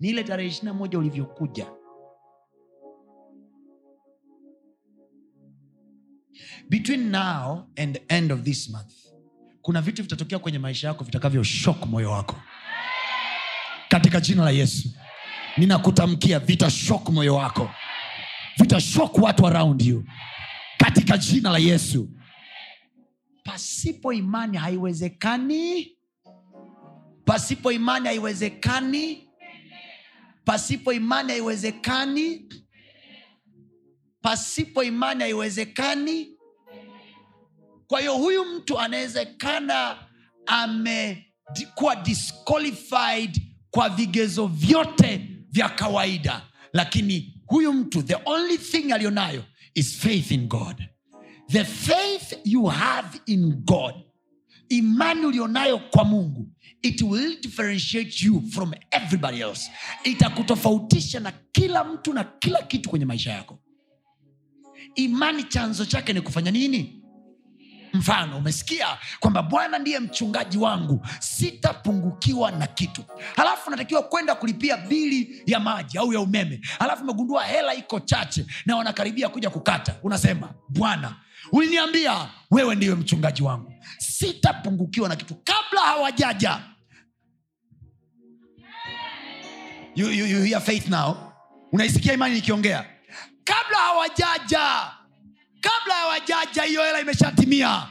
Ni ile tarehe ishirina moja ulivyokuja. Between now and the end of this month kuna vitu vitatokea kwenye maisha yako vitakavyoshok moyo wako. Katika jina la yesu ninakutamkia vitashok moyo wako. Vitashok watu around you. Katika jina la yesu pasipo imani haiwezekani. Pasipo imani haiwezekani. Pasipo imani haiwezekani. Pasipo imani haiwezekani. Kwa hiyo huyu mtu anawezekana amekuwa disqualified kwa vigezo vyote vya kawaida. Lakini huyu mtu the only thing aliyonayo is faith in god the faith you have in god imani ulionayo kwa mungu it will differentiate you from everybody else. Itakutofautisha na kila mtu na kila kitu kwenye maisha yako. Imani chanzo chake ni kufanya nini? Mfano umesikia kwamba bwana ndiye mchungaji wangu sitapungukiwa na kitu. Halafu natakiwa kwenda kulipia bili ya maji au ya umeme. Halafu umegundua hela iko chache na wanakaribia kuja kukata. Unasema bwana uliniambia wewe ndiwe mchungaji wangu. Sitapungukiwa na kitu kabla hawajaja. You, you, you faith now? Unaisikia imani nikiongea kabla hawajaja. Kabla hawajaja hiyo hela imeshatimia.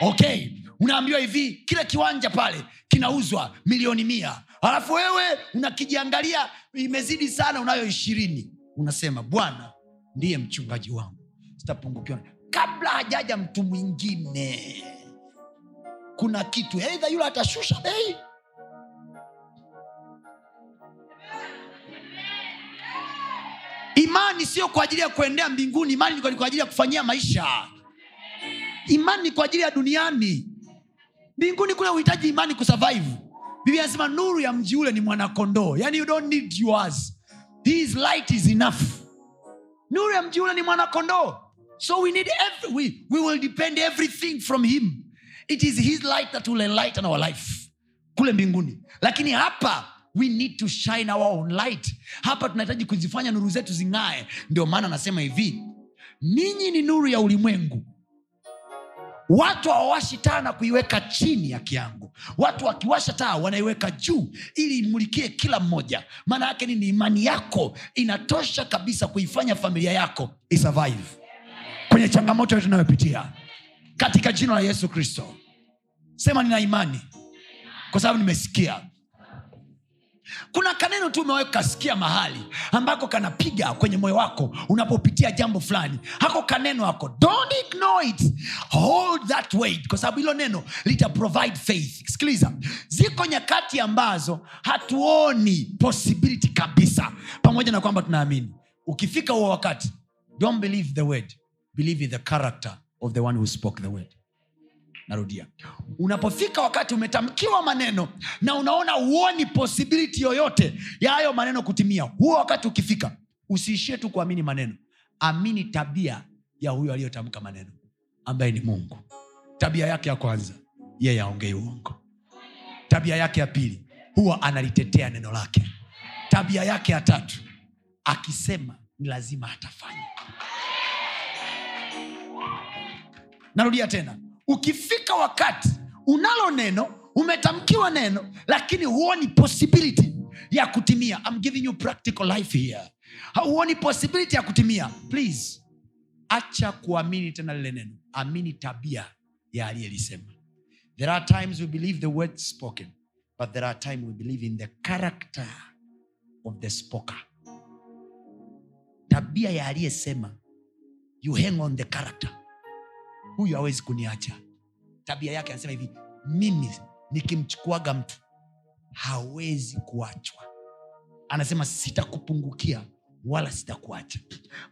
Okay. Unaambiwa hivi kile kiwanja pale kinauzwa milioni mia. Alafu wewe unakijiangalia imezidi sana unayo ishirini. Unasema bwana ndiye mchungaji wangu. Sitapungukiwa kabla hajaja mtu mwingine. Kuna kitu eidha yule atashusha bei. Imani sio kwa ajili ya kuendea mbinguni imani ni kwa ajili ya kufanyia maisha. Imani ni kwa ajili ya duniani. Mbinguni kule uhitaji imani kusurvive. Bibi anasema nuru ya mji ule ni mwanakondoo. Yani you don't need yours. His light is enough. Nuru ya mji ule ni mwanakondoo so we need every, we, we will depend everything from him. It is his light that will enlighten our life kule mbinguni. Lakini hapa we need to shine our own light. Hapa tunahitaji kuzifanya nuru zetu zing'ae. Ndio maana anasema hivi ninyi ni nuru ya ulimwengu. Watu hawawashi taa na kuiweka chini ya kiango watu wakiwasha taa wanaiweka juu ili imulikie kila mmoja. Maana yake nini? Imani yako inatosha kabisa kuifanya familia yako isurvive kwenye changamoto yote tunayopitia. Katika jina la yesu kristo. Sema nina imani. Kwa sababu nimesikia. Kuna kaneno tu umewahi kasikia mahali ambako kanapiga kwenye moyo wako unapopitia jambo fulani. Hako kaneno hako don't ignore it. Hold that weight. Kwa sababu hilo neno lita provide faith. Sikiliza. Ziko nyakati ambazo hatuoni possibility kabisa. Pamoja na kwamba tunaamini. Ukifika huo wakati don't believe the word believe in the character of the one who spoke the word. Narudia. Unapofika wakati umetamkiwa maneno na unaona uoni posibiliti yoyote ya hayo maneno kutimia huo wakati ukifika usiishie tu kuamini maneno. Amini tabia ya huyo aliyotamka maneno ambaye ni mungu. Tabia yake ya kwanza yeye aongei uongo. Tabia yake ya pili huwa analitetea neno lake. Tabia yake ya tatu akisema ni lazima atafanya narudia tena. Ukifika wakati unalo neno umetamkiwa neno lakini huoni possibility ya kutimia. I'm giving you practical life here. Hauoni possibility ya kutimia. Please acha kuamini tena lile neno. Amini tabia ya aliyelisema. There are times we believe the word spoken but there are times we believe in the character of the spoker tabia ya aliyesema you hang on the character huyu hawezi kuniacha. Tabia yake anasema hivi mimi nikimchukuaga mtu hawezi kuachwa. Anasema sitakupungukia wala sitakuacha.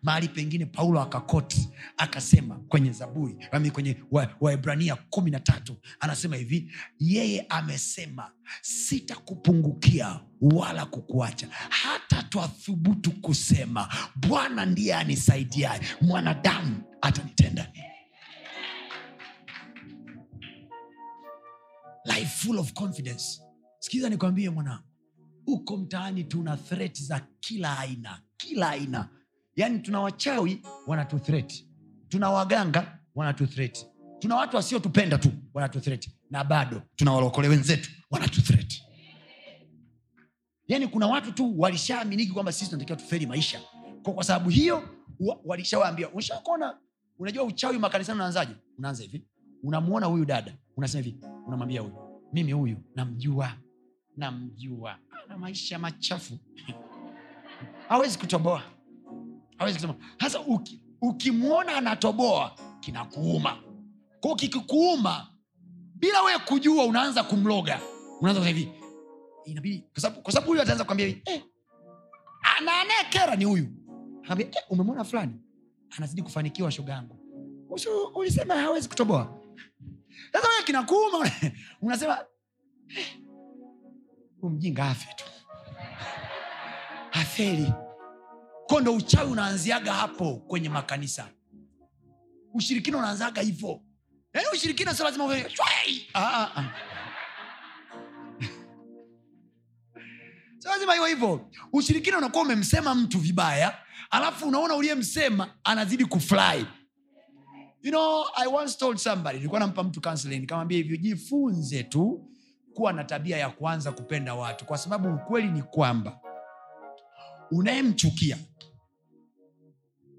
Mahali pengine paulo akakoti akasema kwenye zaburi ami kwenye waebrania wa kumi na tatu anasema hivi yeye amesema sitakupungukia wala kukuacha. Hata twathubutu kusema bwana ndiye anisaidiaye mwanadamu atanitenda nini life full of confidence. Sikiza nikwambie mwanangu huko mtaani tuna threat za kila aina kila aina. Yaani tuna wachawi wanatuthret tuna waganga wanatuthret tuna watu wasiotupenda tu wanatuthret na bado tuna walokole wenzetu wanatuthret yaani kuna watu tu walishaaminiki kwamba sisi tunatakiwa tuferi maisha. Kwa, kwa sababu hiyo wa- walishawaambia ushakona unajua uchawi makanisani unaanzaje? Unaanza hivi. Unamwona huyu dada unasema hivi unamwambia huyu mimi huyu namjua namjua. Ana maisha machafu. Hawezi kutoboa hawezi kutoboa hasa uki, ukimwona anatoboa kinakuuma. Kwao kikikuuma bila wewe kujua unaanza kumloga. Unaanza hivi inabidi kwa sababu huyu ataanza kuambia eh, ana anayekera ni huyu. Ambia eh, umemwona fulani anazidi kufanikiwa shoga yangu. Ulisema hawezi kutoboa sasa wewe kinakuuma unasema "Eh, mjinga afe tu. Aferi ko ndo uchawi unaanziaga hapo kwenye makanisa. Ushirikina unaanzaga hivo yaani ushirikina sio lazima! Ah, ah, ah. sio lazima iwe hivo ushirikina unakuwa umemsema mtu vibaya alafu unaona uliyemsema anazidi kufly you know i once told somebody nilikuwa nampa mtu counseling nikamwambia hivyo jifunze tu kuwa na tabia ya kuanza kupenda watu kwa sababu ukweli ni kwamba unayemchukia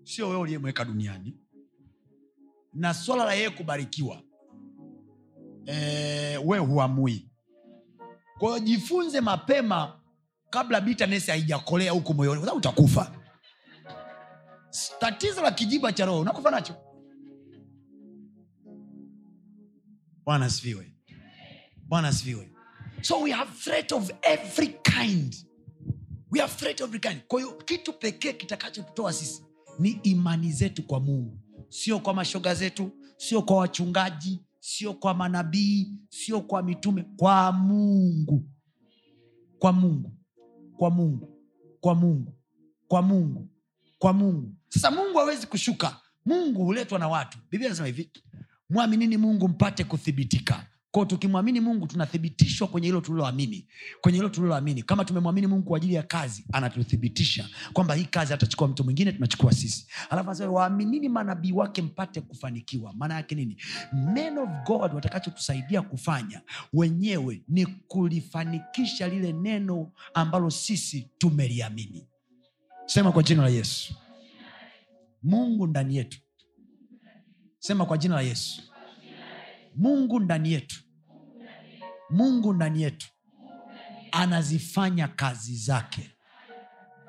sio wewe uliyemweka duniani. Na swala la yeye kubarikiwa e, we huamui. Kwayo jifunze mapema kabla bitanesi haijakolea huku moyoni kwa sababu utakufa. Tatizo la kijiba cha roho unakufa nacho bwana asifiwe. Bwana asifiwe. So we have threat of every kind. We have threat of every kind. Kwa kitu pekee kitakachotutoa sisi ni imani zetu kwa mungu. Sio kwa mashoga zetu sio kwa wachungaji sio kwa manabii sio kwa mitume. Kwa mungu. Kwa mungu. Kwa mungu. Kwa mungu. Kwa mungu. Kwa mungu. Sasa mungu hawezi kushuka. Mungu huletwa na watu. Biblia anasema hivi mwaminini mungu mpate kuthibitika. Kwao tukimwamini mungu tunathibitishwa kwenye hilo tuliloamini. Kwenye hilo tuliloamini. Kama tumemwamini mungu kwa ajili ya kazi anatuthibitisha kwamba hii kazi atachukua mtu mwingine tunachukua sisi. Alafu anasema waaminini manabii wake mpate kufanikiwa. Maana yake nini? Men of god watakachotusaidia kufanya wenyewe ni kulifanikisha lile neno ambalo sisi tumeliamini. Sema kwa jina la yesu. Mungu ndani yetu sema kwa jina la yesu. Mungu ndani yetu. Mungu ndani yetu. Anazifanya kazi zake.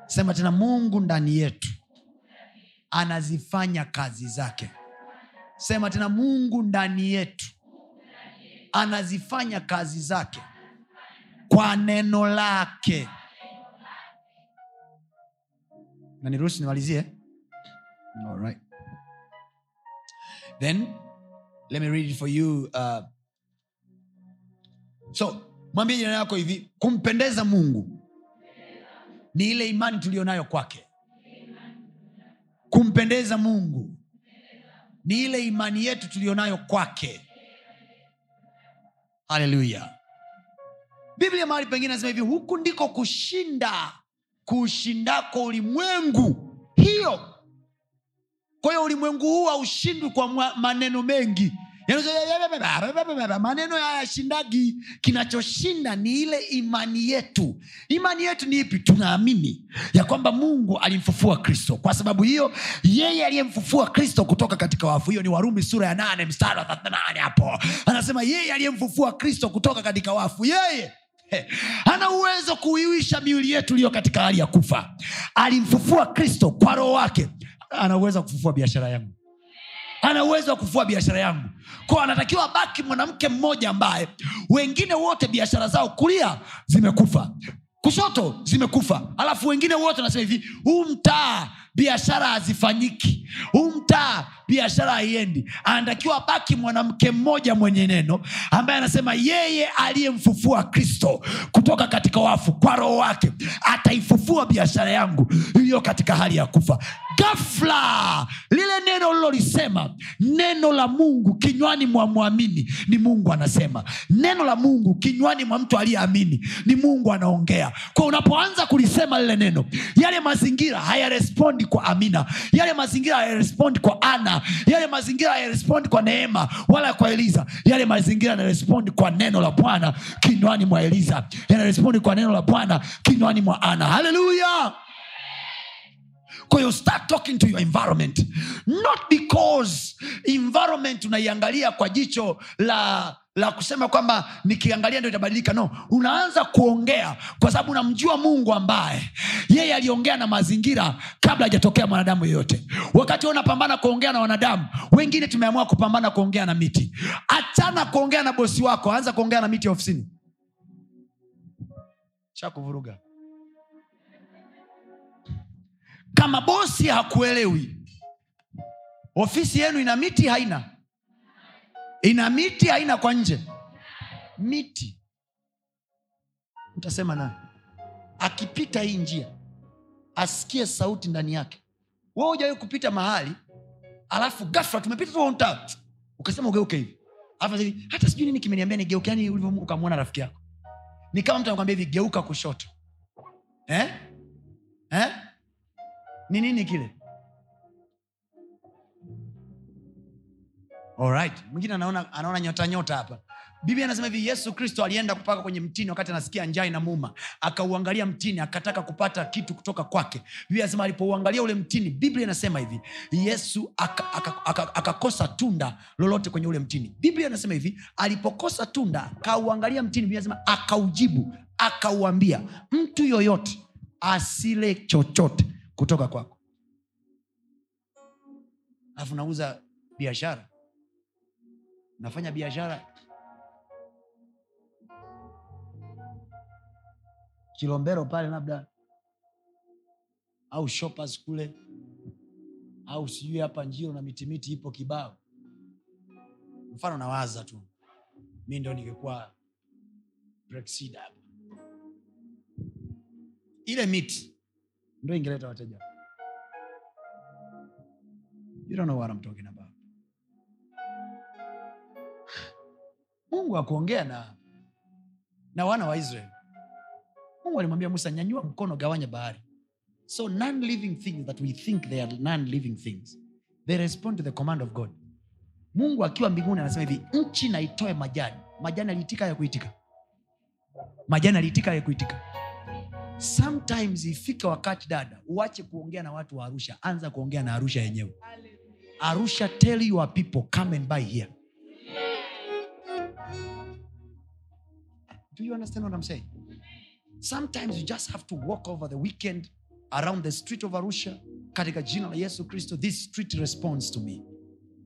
Sema tena mungu ndani yetu. Anazifanya kazi zake. Sema tena mungu ndani yetu. Anazifanya kazi zake. Kwa neno lake. Na niruhusu nimalizie? All right. Then let me read it for you uh, so mwambie jirani yako hivi kumpendeza mungu ni ile imani tuliyonayo kwake. Kumpendeza mungu ni ile imani yetu tuliyonayo kwake. Haleluya. Biblia mahali pengine nasema hivi huku ndiko kushinda kuushindako ulimwengu. Hiyo kwa hiyo ulimwengu huu haushindwi kwa maneno mengi Yaani, maneno hayashindagi kinachoshinda ni ile imani yetu imani yetu ni ipi tunaamini ya kwamba mungu alimfufua kristo kwa sababu hiyo yeye aliyemfufua kristo kutoka katika wafu hiyo ni warumi sura ya nane mstari wa 38 hapo anasema yeye aliyemfufua kristo kutoka katika wafu yeye ana uwezo kuiwisha miili yetu iliyo katika hali ya kufa alimfufua kristo kwa roho wake ana wa kufufua biashara yangu. Ana uwezo wa kufua biashara yangu. Ko anatakiwa baki mwanamke mmoja ambaye wengine wote biashara zao kulia zimekufa. Kushoto zimekufa. Alafu wengine wote wanasema hivi huu mtaa biashara hazifanyiki. Huu mtaa biashara haiendi. Anatakiwa baki mwanamke mmoja mwenye neno ambaye anasema yeye aliyemfufua kristo kutoka katika wafu kwa roho wake ataifufua biashara yangu iliyo katika hali ya kufa gafla lile neno lilolisema neno la mungu kinywani mwa mwamini ni mungu anasema. Neno la mungu kinywani mwa mtu aliyeamini ni mungu anaongea. Kwa unapoanza kulisema lile neno yale mazingira hayarespondi kwa amina yale mazingira hayarespondi kwa ana yale mazingira hayarespondi kwa neema wala kwa eliza yale mazingira yanarespondi kwa neno la bwana kinywani mwa eliza yanarespondi kwa neno la bwana kinywani mwa ana. Haleluya kwa start talking to your environment. Not because environment unaiangalia kwa jicho la la kusema kwamba nikiangalia ndo itabadilika. No unaanza kuongea kwa sababu unamjua mungu ambaye yeye aliongea na mazingira kabla hajatokea mwanadamu yeyote. Wakati unapambana kuongea na wanadamu wengine tumeamua kupambana kuongea na miti. Achana kuongea na bosi wako anza kuongea na miti ofisini. Shakuvuruga kama bosi hakuelewi ofisi yenu ina miti haina? Ina miti haina kwa nje? Miti. Utasema naye akipita hii njia asikie sauti ndani yake. We ujawai kupita mahali alafu gafla tumepita tu ukasema ugeuke hivi. Hivi hata sijui nini kimeniambia nigeuke yani ukamwona rafiki yako. Ni kama mtu anakwambia hivi geuka kushoto. Eh? Eh? Ni nini kile? Alright. mwingine anaona, anaona nyota nyota hapa. Biblia anasema hivi yesu kristo alienda kupaka kwenye mtini wakati anasikia njaa inamuma. Akauangalia mtini akataka kupata kitu kutoka kwake. Biblia anasema alipouangalia ule mtini biblia inasema hivi yesu akakosa aka, aka, aka tunda lolote kwenye ule mtini. Biblia anasema hivi alipokosa tunda kauangalia mtini biblia anasema akaujibu akauambia mtu yoyote asile chochote kutoka kwako. Alafu nauza biashara. Nafanya biashara kilombero pale labda. Au shoppers kule. Au sijui hapa njiro na mitimiti ipo kibao. Mfano nawaza tu. Mi ndo ningekuwa ile miti ndo ingeleta wateja. You don't know what I'm talking about. Mungu akuongea na na wana wa israeli mungu alimwambia musa nyanyua mkono gawanya bahari. So non-living things that we think they are non-living things they respond to the command of god. Mungu akiwa mbinguni anasema hivi nchi na itoe majani. Majani aliitika ya kuitika majani aliitika ya kuitika sometimes ifike wakati dada uache kuongea na watu wa arusha. Anza kuongea na arusha yenyewe. Arusha tell your people come and buy here. Do you understand what i'm saying? Sometimes you just have to walk over the weekend around the street of arusha katika jina la yesu kristo this street responds to me.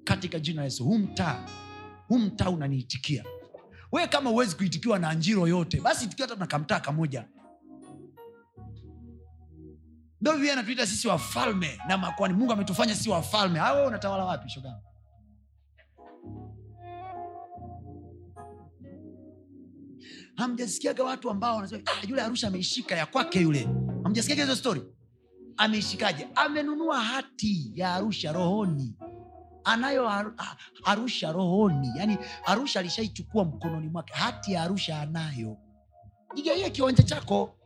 Katika jina la yesu huu mtaa huu mtaa unaniitikia. Wewe kama huwezi kuitikiwa na njiro yote basi itikiwa hata na kamtaa kamoja ndo vile anatuita sisi wafalme na makwani mungu ametufanya sisi wafalme. Awe unatawala wapi shogani hamjasikiaga watu ambao wanasema ah, yule arusha ameishika ya kwake yule. Hamjasikiaga hizo stori ameishikaje? Amenunua hati ya arusha rohoni. Anayo ah, arusha rohoni. Yani arusha alishaichukua mkononi mwake. Hati ya arusha anayo. Jigaie kiwanja chako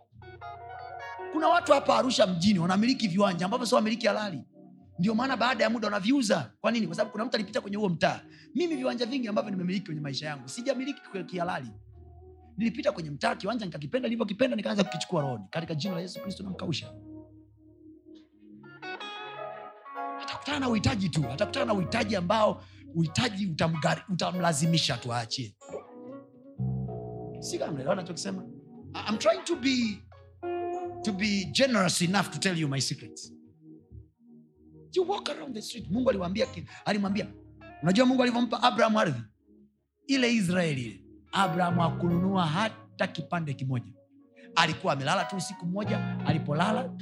kuna watu hapa arusha mjini wanamiliki viwanja ambavyo sio wamiliki halali. Ndio maana baada ya muda wanaviuza. Kwa nini? Kwa sababu kuna mtu alipita kwenye huo mtaa. Mimi viwanja vingi ambavyo nimemiliki kwenye maisha yangu sijamiliki kihalali. Nilipita kwenye mtaa kiwanja nikakipenda nilivyokipenda nikaanza kukichukua rohoni. Katika jina la yesu kristo namkausha. Atakutana na uhitaji tu atakutana na uhitaji ambao uhitaji utamlazimisha tu aachie. Si nachokisema I'm trying to be to be generous enough to tell you my secrets. You walk around the street. Mungu aliwaambia alimwambia unajua mungu alivyompa abraham ardhi? Ile israeli ile abraham akununua hata kipande kimoja. Alikuwa amelala tu usiku mmoja alipolala.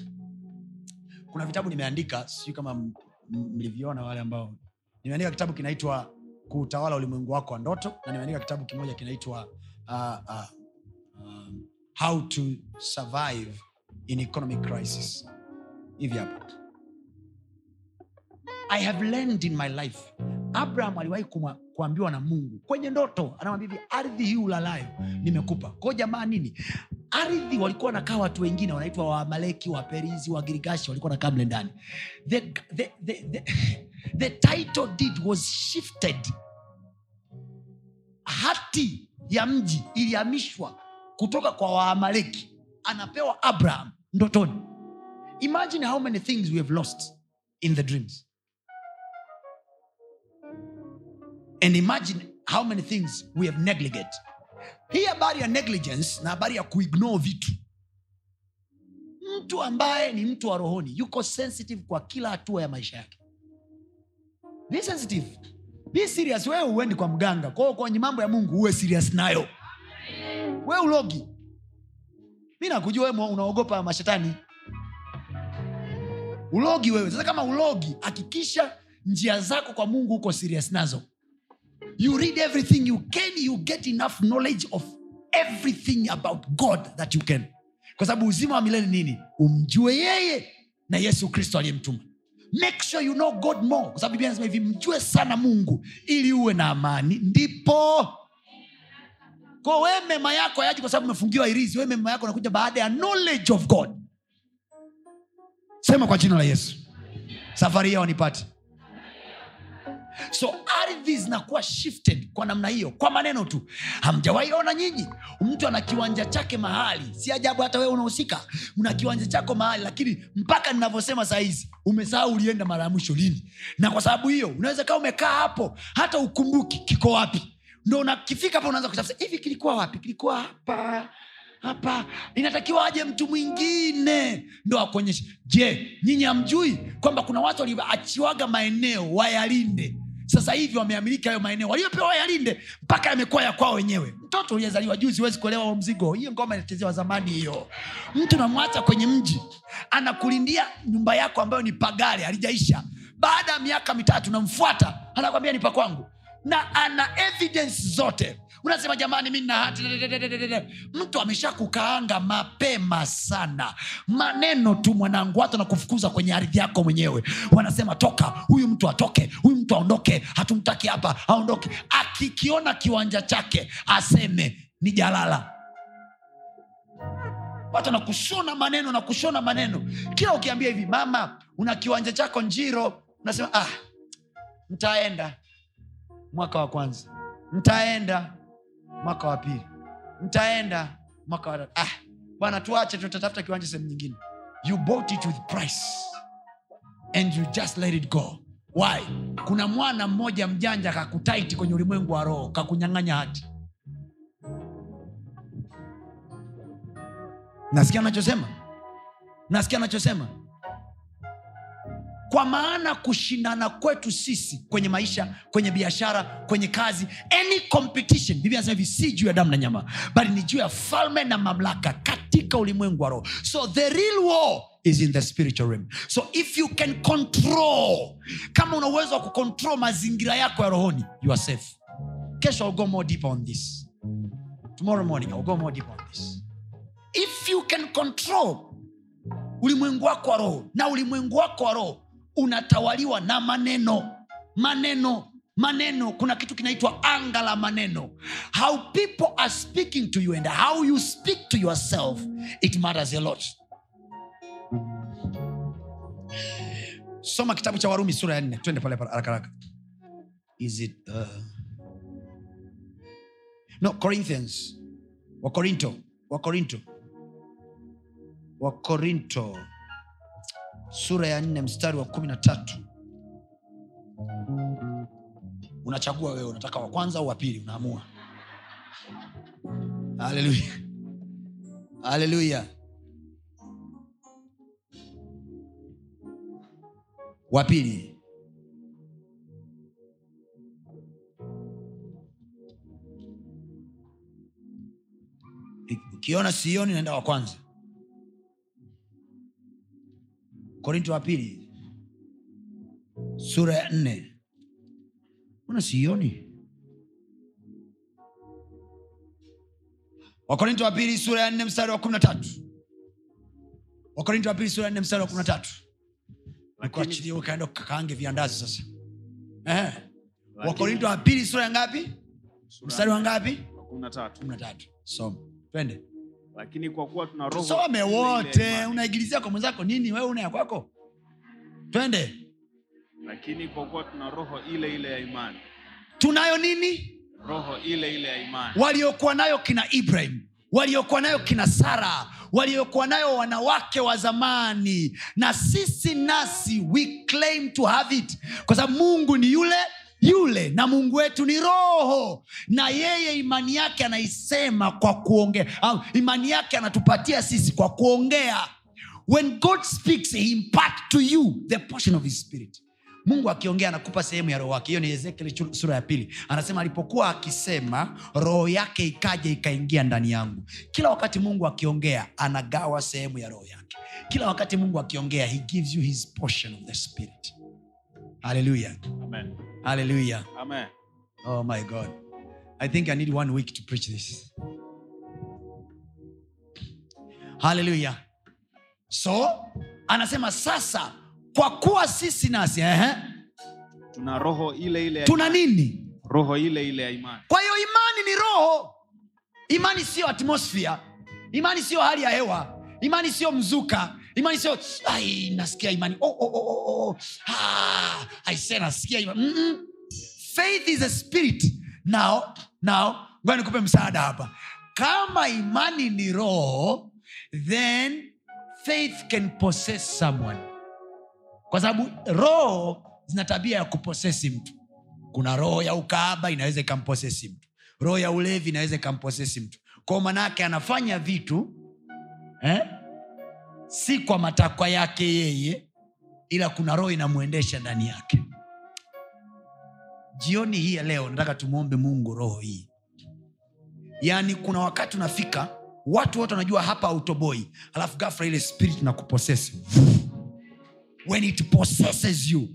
Kuna vitabu nimeandika sijui kama mlivyoona wale ambao nimeandika kitabu kinaitwa kuutawala ulimwengu wako wa ndoto na nimeandika kitabu kimoja kinaitwa uh, uh, um, how to survive in economic crisis. Hivi hapo i have learned in my life abraham aliwahi kuambiwa na mungu kwenye ndoto anamwambia ardhi hii ulalayo nimekupa. Ko jamaa nini? Ardhi walikuwa wanakaa watu wengine wanaitwa waamaleki waperizi wagirigashi walikuwa wanakaa mle ndani. The, the, the, the, the title deed was shifted. Hati ya mji ilihamishwa kutoka kwa waamaleki. Anapewa abraham ndotoni. Imagine how many things we have lost in the dreams. And imagine how many things we have negligent. Hii habari ya negligence na habari ya kuignore vitu. Mtu ambaye ni mtu wa rohoni yuko sensitive kwa kila hatua ya maisha yake. Be sensitive. Be serious. Wewe uendi kwa mganga. Kwao kwenye mambo ya mungu uwe serious nayo. We ulogi mi nakujua wewe unaogopa mashetani. Ulogi wewe. Sasa kama ulogi hakikisha njia zako kwa mungu huko serious nazo. You read everything you can you get enough knowledge of everything about god that you can. Kwa sababu uzima wa milele nini? Umjue yeye na yesu kristo aliyemtuma. Make sure you know god more. Kwa sababu biblia nasema hivi mjue sana mungu ili uwe na amani. Ndipo ko we mema yako yaji kwa sababu umefungiwa irizi we mema yako nakuja baada ya knowledge of god. Sema kwa jina la yesu. Safari hiyo wanipate so ardhi zinakuwa shifted kwa namna hiyo kwa maneno tu. Hamjawahi ona nyinyi? Mtu ana kiwanja chake mahali. Si ajabu hata wewe unahusika. Una kiwanja chako mahali lakini mpaka ninavyosema sahizi umesahau ulienda mara ya mwisho lini. Na kwa sababu hiyo unaweza kaa umekaa hapo hata ukumbuki kiko wapi ndo nakifika hapa unaanza kutafuta hivi kilikuwa wapi? Kilikuwa hapa hapa. Inatakiwa aje mtu mwingine? Ndo akuonyeshe. Je nyinyi hamjui kwamba kuna watu walioachiwaga maeneo wayalinde? Sasa hivi wameamiliki hayo maeneo waliopewa wayalinde mpaka yamekuwa ya kwao wenyewe. Mtoto uliyezaliwa juu huwezi kuelewa mzigo. Hiyo ngoma inachezewa zamani hiyo. Mtu namwacha kwenye mji anakulindia nyumba yako ambayo ni pagare halijaisha. Baada ya miaka mitatu namfuata anakwambia ni pakwangu na ana evidence zote. Unasema jamani mi nahati hati. Dededededede." mtu amesha kukaanga mapema sana. Maneno tu mwanangu watu nakufukuza kwenye ardhi yako mwenyewe. Wanasema toka huyu mtu atoke huyu mtu aondoke hatumtaki hapa aondoke. Akikiona kiwanja chake aseme ni jalala. Watu nakushona maneno na kushona maneno. Kila ukiambia hivi mama una kiwanja chako njiro unasema ah, mtaenda mwaka wa kwanza. Mtaenda mwaka wa pili. Mtaenda mwaka wa tatu. Ah, bwana tuache tutatafuta kiwanja sehemu nyingine. You bought it with price. And you just let it go. Why? Kuna mwana mmoja mjanja kakutaiti kwenye ulimwengu wa roho kakunyang'anya hati. Nasikia anachosema? Nasikia anachosema kwa maana kushindana kwetu sisi kwenye maisha kwenye biashara kwenye kazi any competition hivi si juu ya damu na nyama bali ni juu ya falme na mamlaka katika ulimwengu wa roho. So the real war is in the spiritual realm. So if you can control kama una uwezo wa kucontrol mazingira yako ya rohoni you are safe. Kesho go more deeper on this. Tomorrow morning go more deeper on this. If you can control ulimwengu wako wa roho na ulimwengu wako wa roho unatawaliwa na maneno. Maneno maneno. Kuna kitu kinaitwa anga la maneno. How people are speaking to you and how you speak to yourself it matters a lot. Soma kitabu cha warumi sura ya nne. Twende pale pale haraka haraka. Is it uh... no corinthians. Wakorinto wakorinto wakorinto sura ya nne mstari wa kumi na tatu. Unachagua wewe unataka wa kwanza au wa pili? Unaamua. Haleluya haleluya wa pili. Ukiona sioni naenda wa kwanza korinto wa pili sura ya nne. Una sioni? Wakorinto wa pili sura ya nne mstari wa kumi na tatu. Wakorinto wa pili sura ya nne mstari wa kumi na tatu. Kuachilia ukaenda kakaange viandazi sasa. Wakorinto wa pili sura ya ngapi? Mstari wa ngapi? Kumi na tatu. soma. Twende lakini kwa kuwa tuna roho some ile ile ya wote unaigilizia kwa mwenzako nini? Wewe una ya kwako? Twende. Lakini kwa kuwa tuna roho ile ile ya imani. Tunayo nini? Roho ile ile ya imani. Waliokuwa nayo kina ibrahim waliokuwa nayo kina sara waliokuwa nayo wanawake wa zamani. Na sisi nasi we claim to have it. Kwa sababu mungu ni yule yule na mungu wetu ni roho. Na yeye imani yake anaisema kwa kuongea. Au imani yake anatupatia sisi kwa kuongea. When god speaks he impart to you the portion of his spirit. Mungu akiongea anakupa sehemu ya roho wake hiyo ni ezekiel sura ya pili. Anasema alipokuwa akisema roho yake ikaja ikaingia ndani yangu. Kila wakati mungu akiongea anagawa sehemu ya roho yake. Kila wakati mungu akiongea he gives you his portion of the spirit. Haleluya amen haleluya amen. Oh my god. I think i need one week to preach this. Hallelujah. so anasema sasa kwa kuwa sisi nasi eh, tuna roho ile ile tuna nini? Roho ile ile ya imani. Kwa hiyo imani ni roho. Imani siyo atmosphere. Imani siyo hali ya hewa. Imani siyo mzuka imani sio "Ai, nasikia imani. Oh, oh, oh, oh, oh. Ah, aise nasikia imani. Mm-mm. faith is a spirit. Now now ngoja nikupe msaada hapa. Kama imani ni roho then faith can possess someone. Kwa sababu roho zina tabia ya kuposesi mtu. Kuna roho ya ukaaba inaweza ikamposesi mtu. Roho ya ulevi inaweza ikamposesi mtu. Kwao manaake anafanya vitu eh? Si kwa matakwa yake yeye ila kuna roho inamwendesha ndani yake. Jioni hii ya leo nataka tumwombe mungu roho hii. Yaani kuna wakati unafika watu wote wanajua hapa autoboi alafu gafra ile spirit na kuposesi when it possesses you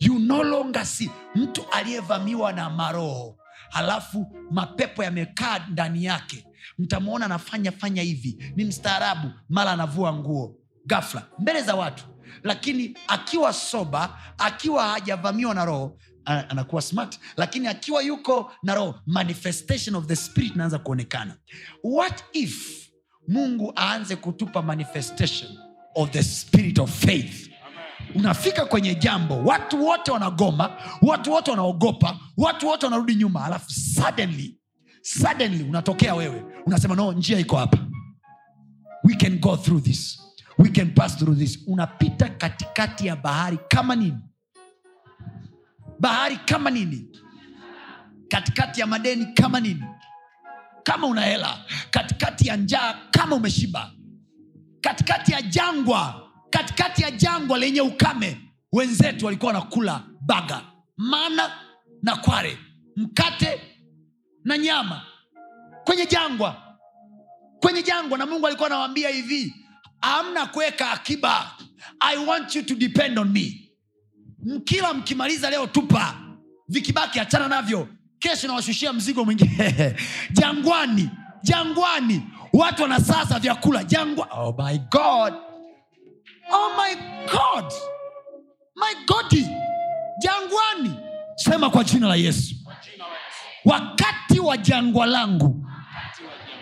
you no longer see. Mtu aliyevamiwa na maroho halafu mapepo yamekaa ndani yake. Mtamwona anafanya fanya hivi. Ni mstaarabu mara anavua nguo. Gafla mbele za watu. Lakini akiwa soba akiwa hajavamiwa na roho anakuwa smart. Lakini akiwa yuko na roho manifestation of the spirit inaanza kuonekana. What if mungu aanze kutupa manifestation of the spirit of faith unafika kwenye jambo watu wote wanagoma watu wote wanaogopa watu wote wanarudi nyuma alafu suddenly suddenly unatokea wewe unasema no njia iko hapa. We can go through this. We can pass through this. Unapita katikati ya bahari kama nini? Bahari kama nini? Katikati ya madeni kama nini? Kama una hela. Katikati ya njaa kama umeshiba. Katikati ya jangwa katikati ya jangwa lenye ukame wenzetu walikuwa wanakula baga mana na kware mkate na nyama. Kwenye jangwa kwenye jangwa na mungu alikuwa anawaambia hivi amna kuweka akiba. I want you to depend on me. Mkila mkimaliza leo tupa vikibaki hachana navyo. Kesho nawashushia mzigo mwingine. Jangwani jangwani watu wanasasa vyakula. Jangwa oh my god oh my god. My godi jangwani. Sema kwa jina la yesu. Wakati wa jangwa langu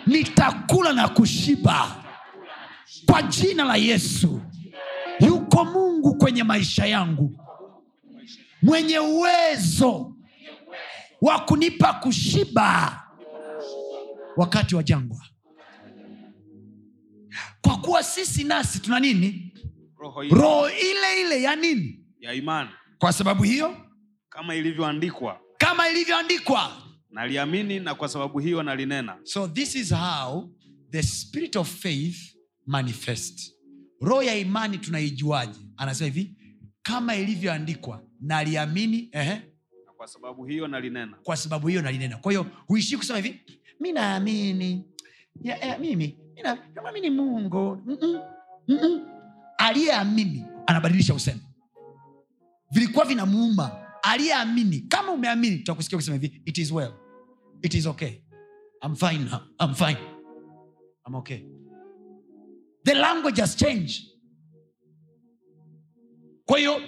nitakula na kushiba. Kwa jina la yesu. Yuko mungu kwenye maisha yangu. Mwenye uwezo wa kunipa kushiba wakati wa jangwa. Kwa kuwa sisi nasi tuna nini roho hii. Roho ile ile ya nini? Ya imani. Kwa sababu hiyo? Kama ilivyoandikwa. Kama ilivyoandikwa. Naliamini na kwa sababu hiyo nalinena. So this is how the spirit of faith manifest roho ya imani tunaijuaje? Anasema hivi kama ilivyoandikwa naliamini na kwa sababu hiyo nalinena. Kwa sababu hiyo nalinena. Kwa hiyo huishii kusema hivi mi naamini eh, mimi mi na- mungu Mm-mm, mm-mm. Aliyeamini anabadilisha usemi vilikuwa vinamuuma aliyeamini kama umeamini tutakusikia kusema hivi it is well it is okay I'm fine now. I'm fine. I'm okay. The language has changed. Kwa hiyo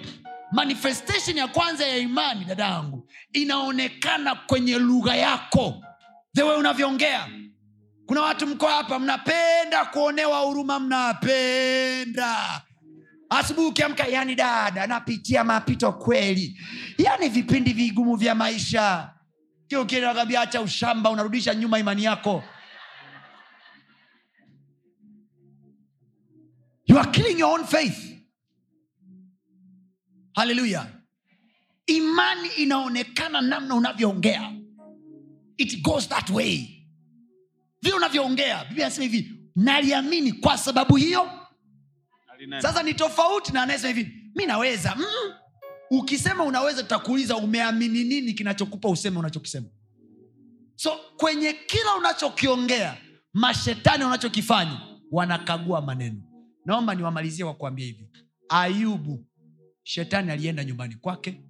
manifestation ya kwanza ya imani dada yangu inaonekana kwenye lugha yako thewe unavyoongea kuna watu mko hapa mnapenda kuonewa huruma mnapenda asubuhi ukiamka yani dada napitia mapito kweli. Yani vipindi vigumu vya maisha. Kio ukienda acha ushamba unarudisha nyuma imani yako. You are killing your own faith. Haleluya imani inaonekana namna unavyoongea. It goes that way. Vile unavyoongea biblia anasema hivi naliamini kwa sababu hiyo sasa ni tofauti na anayesema hivi. Mi naweza. Mm. ukisema unaweza tutakuuliza umeamini nini kinachokupa useme unachokisema. So kwenye kila unachokiongea mashetani wanachokifanya wanakagua maneno. Naomba niwamalizie kwa kuambia hivi. Ayubu shetani alienda nyumbani kwake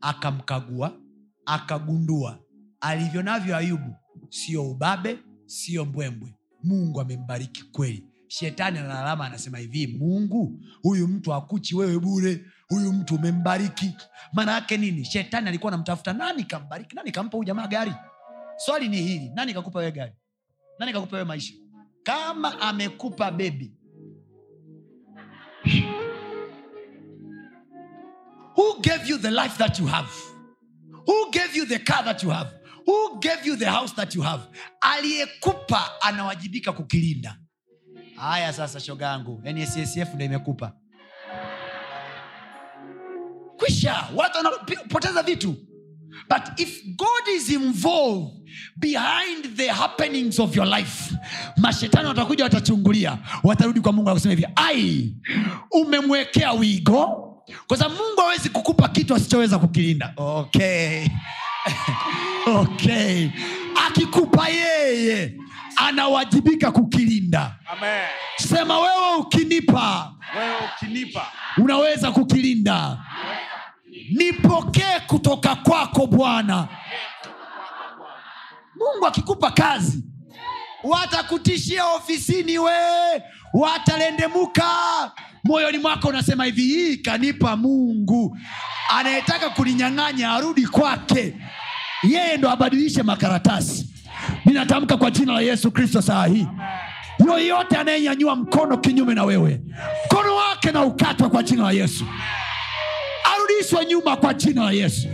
akamkagua akagundua. Alivyo navyo ayubu sio ubabe sio mbwembwe. Mungu amembariki kweli shetani analalama anasema hivi mungu huyu mtu akuchi wewe bure huyu mtu umembariki. Maana yake nini? Shetani alikuwa anamtafuta nani kambariki nani kampa huyu jamaa gari? Swali ni hili nani kakupa wewe gari? Nani kakupa wewe maisha? Kama amekupa bebi who gave you the life that you have? Who gave you the car that you have? Who gave you the house that you have? Aliyekupa anawajibika kukilinda haya sasa shogangu. Nssf ndo imekupa. Kwisha. Watu wanapoteza vitu. But if god is involved behind the happenings of your life mashetani watakuja watachungulia. Watarudi kwa mungu akusema hivi ai umemwekea wigo. Kwa sababu mungu hawezi kukupa kitu asichoweza kukilinda. Okay. Okay. Akikupa yeye anawajibika kukilinda. Amen. Sema wewe ukinipa wewe ukinipa. unaweza kukilinda. Nipokee kutoka kwako bwana. Mungu akikupa kazi watakutishia ofisini we watalendemuka. Moyoni mwako unasema hivi hii kanipa mungu. Anayetaka kuninyang'anya arudi kwake. Yeye ndo abadilishe makaratasi ninatamka kwa jina la yesu kristo saa hii. Yoyote anayenyanyua mkono kinyume na wewe mkono wake na ukatwa kwa jina la yesu. Arudishwe nyuma kwa jina la yesu.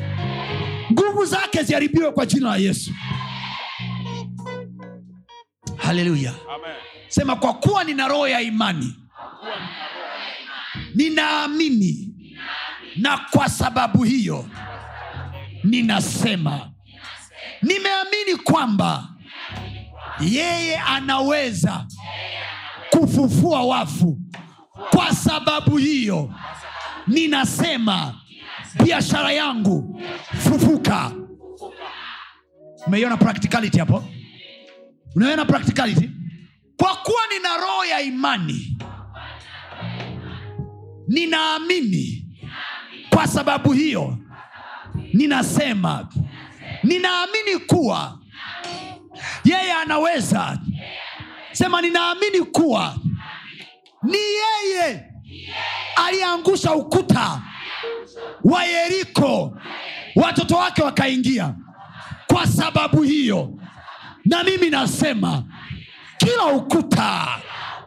Nguvu zake ziharibiwe kwa jina la yesu. Haleluya. Sema kwa kuwa nina roho ya imani ninaamini. na kwa sababu hiyo ninasema nimeamini kwamba yeye anaweza kufufua wafu. Kwa sababu hiyo ninasema biashara yangu fufuka. Umeiona practicality hapo? Unaiona practicality? Kwa kuwa nina roho ya imani ninaamini. Kwa sababu hiyo ninasema ninaamini kuwa yeye anaweza. Sema ninaamini kuwa ni yeye aliyeangusha ukuta wa yeriko. Watoto wake wakaingia. Kwa sababu hiyo na mimi nasema kila ukuta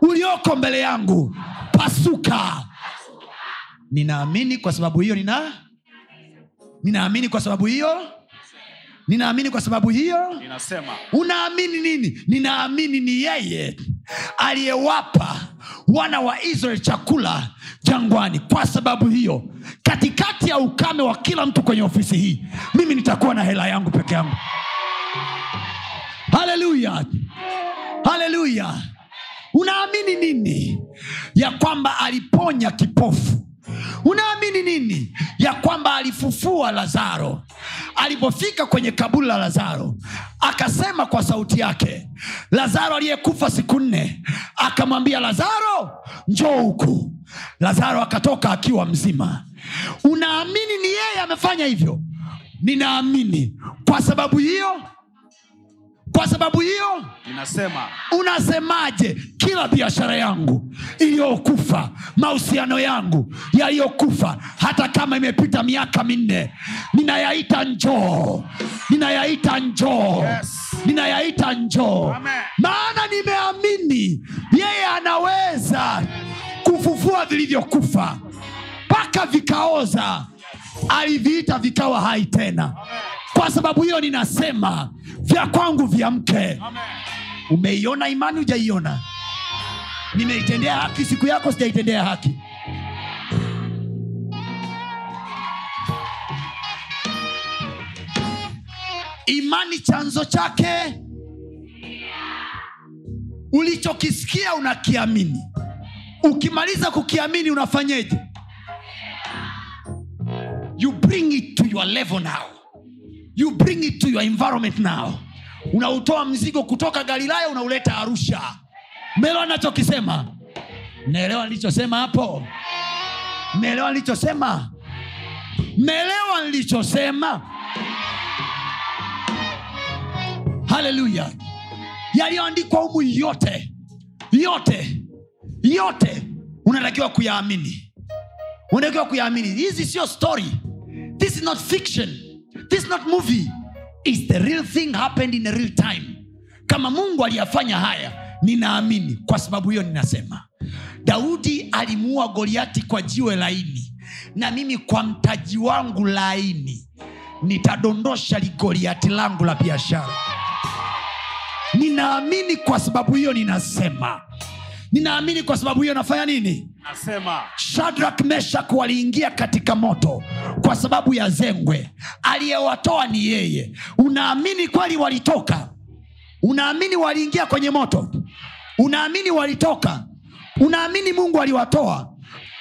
ulioko mbele yangu pasuka. Ninaamini kwa sababu hiyo nina ninaamini kwa sababu hiyo ninaamini kwa sababu hiyo. Ninasema unaamini nini? Ninaamini ni yeye aliyewapa wana wa israeli chakula jangwani. Kwa sababu hiyo katikati ya ukame wa kila mtu kwenye ofisi hii mimi nitakuwa na hela yangu peke yangu. Haleluya! Haleluya! Unaamini nini? Ya kwamba aliponya kipofu unaamini nini? Ya kwamba alifufua lazaro. Alipofika kwenye kaburi la lazaro akasema kwa sauti yake lazaro aliyekufa siku nne. Akamwambia lazaro njoo huku. Lazaro akatoka akiwa mzima. Unaamini ni yeye amefanya hivyo? Ninaamini. Kwa sababu hiyo kwa sababu hiyo ninasema unasemaje kila biashara yangu iliyokufa mahusiano yangu yaliyokufa hata kama imepita miaka minne ninayaita njoo ninayaita njoo Yes. ninayaita njoo. Maana nimeamini yeye anaweza kufufua vilivyokufa mpaka vikaoza aliviita vikawa hai tena. Kwa sababu hiyo ninasema vya kwangu viamke. Umeiona imani hujaiona? Nimeitendea haki siku yako sijaitendea haki. Imani chanzo chake ulichokisikia unakiamini. Ukimaliza kukiamini unafanyeje you bring it to your level now. You bring it to your environment now. Unautoa mzigo kutoka galilaya unauleta arusha. Melewa nachokisema naelewa nilichosema hapo? Mmeelewa nilichosema mmeelewa nilichosema haleluya yaliyoandikwa humu yote yote yote unatakiwa kuyaamini. Unatakiwa kuyaamini. Hizi sio story this is not fiction. This is not movie. It's the real thing happened in a real time. Kama mungu aliyafanya haya ninaamini kwa sababu hiyo ninasema. Daudi alimuua goliati kwa jiwe laini na mimi kwa mtaji wangu laini nitadondosha ligoliati langu la biashara. Ninaamini kwa sababu hiyo ninasema. Ninaamini kwa sababu hiyo nafanya nini nasema shadrak meshak waliingia katika moto kwa sababu ya zengwe. Aliyewatoa ni yeye. Unaamini kweli walitoka? Unaamini waliingia kwenye moto? Unaamini walitoka? Unaamini mungu aliwatoa?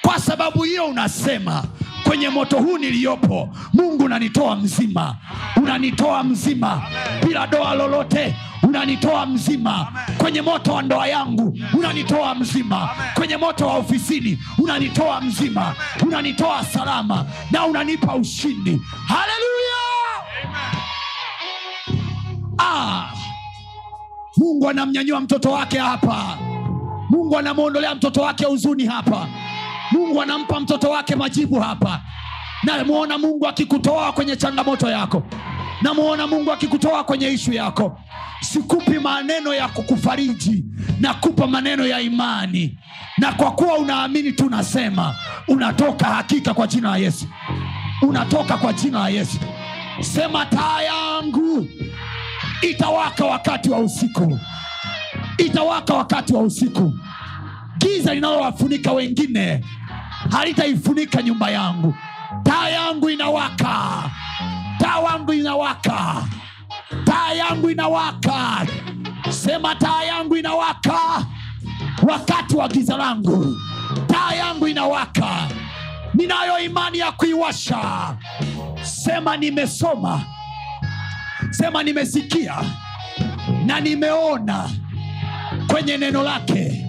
Kwa sababu hiyo unasema kwenye moto huu niliyopo mungu unanitoa mzima. Unanitoa mzima bila doa lolote unanitoa mzima kwenye moto wa ndoa yangu. Unanitoa mzima kwenye moto wa ofisini. Unanitoa mzima. Unanitoa salama na unanipa ushindi. Haleluya! Ah, mungu anamnyanyua mtoto wake hapa. Mungu anamwondolea mtoto wake huzuni hapa. Mungu anampa mtoto wake majibu hapa. Namwona mungu akikutoa kwenye changamoto yako namwona mungu akikutoa kwenye ishu yako. Sikupi maneno ya kukufariji. Nakupa maneno ya imani. Na kwa kuwa unaamini tunasema unatoka hakika kwa jina la yesu. Unatoka kwa jina la yesu. Sema taa yangu itawaka wakati wa usiku. Itawaka wakati wa usiku. Giza linalowafunika wengine halitaifunika nyumba yangu. Taa yangu inawaka taa wangu inawaka. Taa yangu inawaka. Sema taa yangu inawaka wakati wa giza langu. Taa yangu inawaka. Ninayo imani ya kuiwasha. Sema nimesoma. Sema nimesikia na nimeona kwenye neno lake.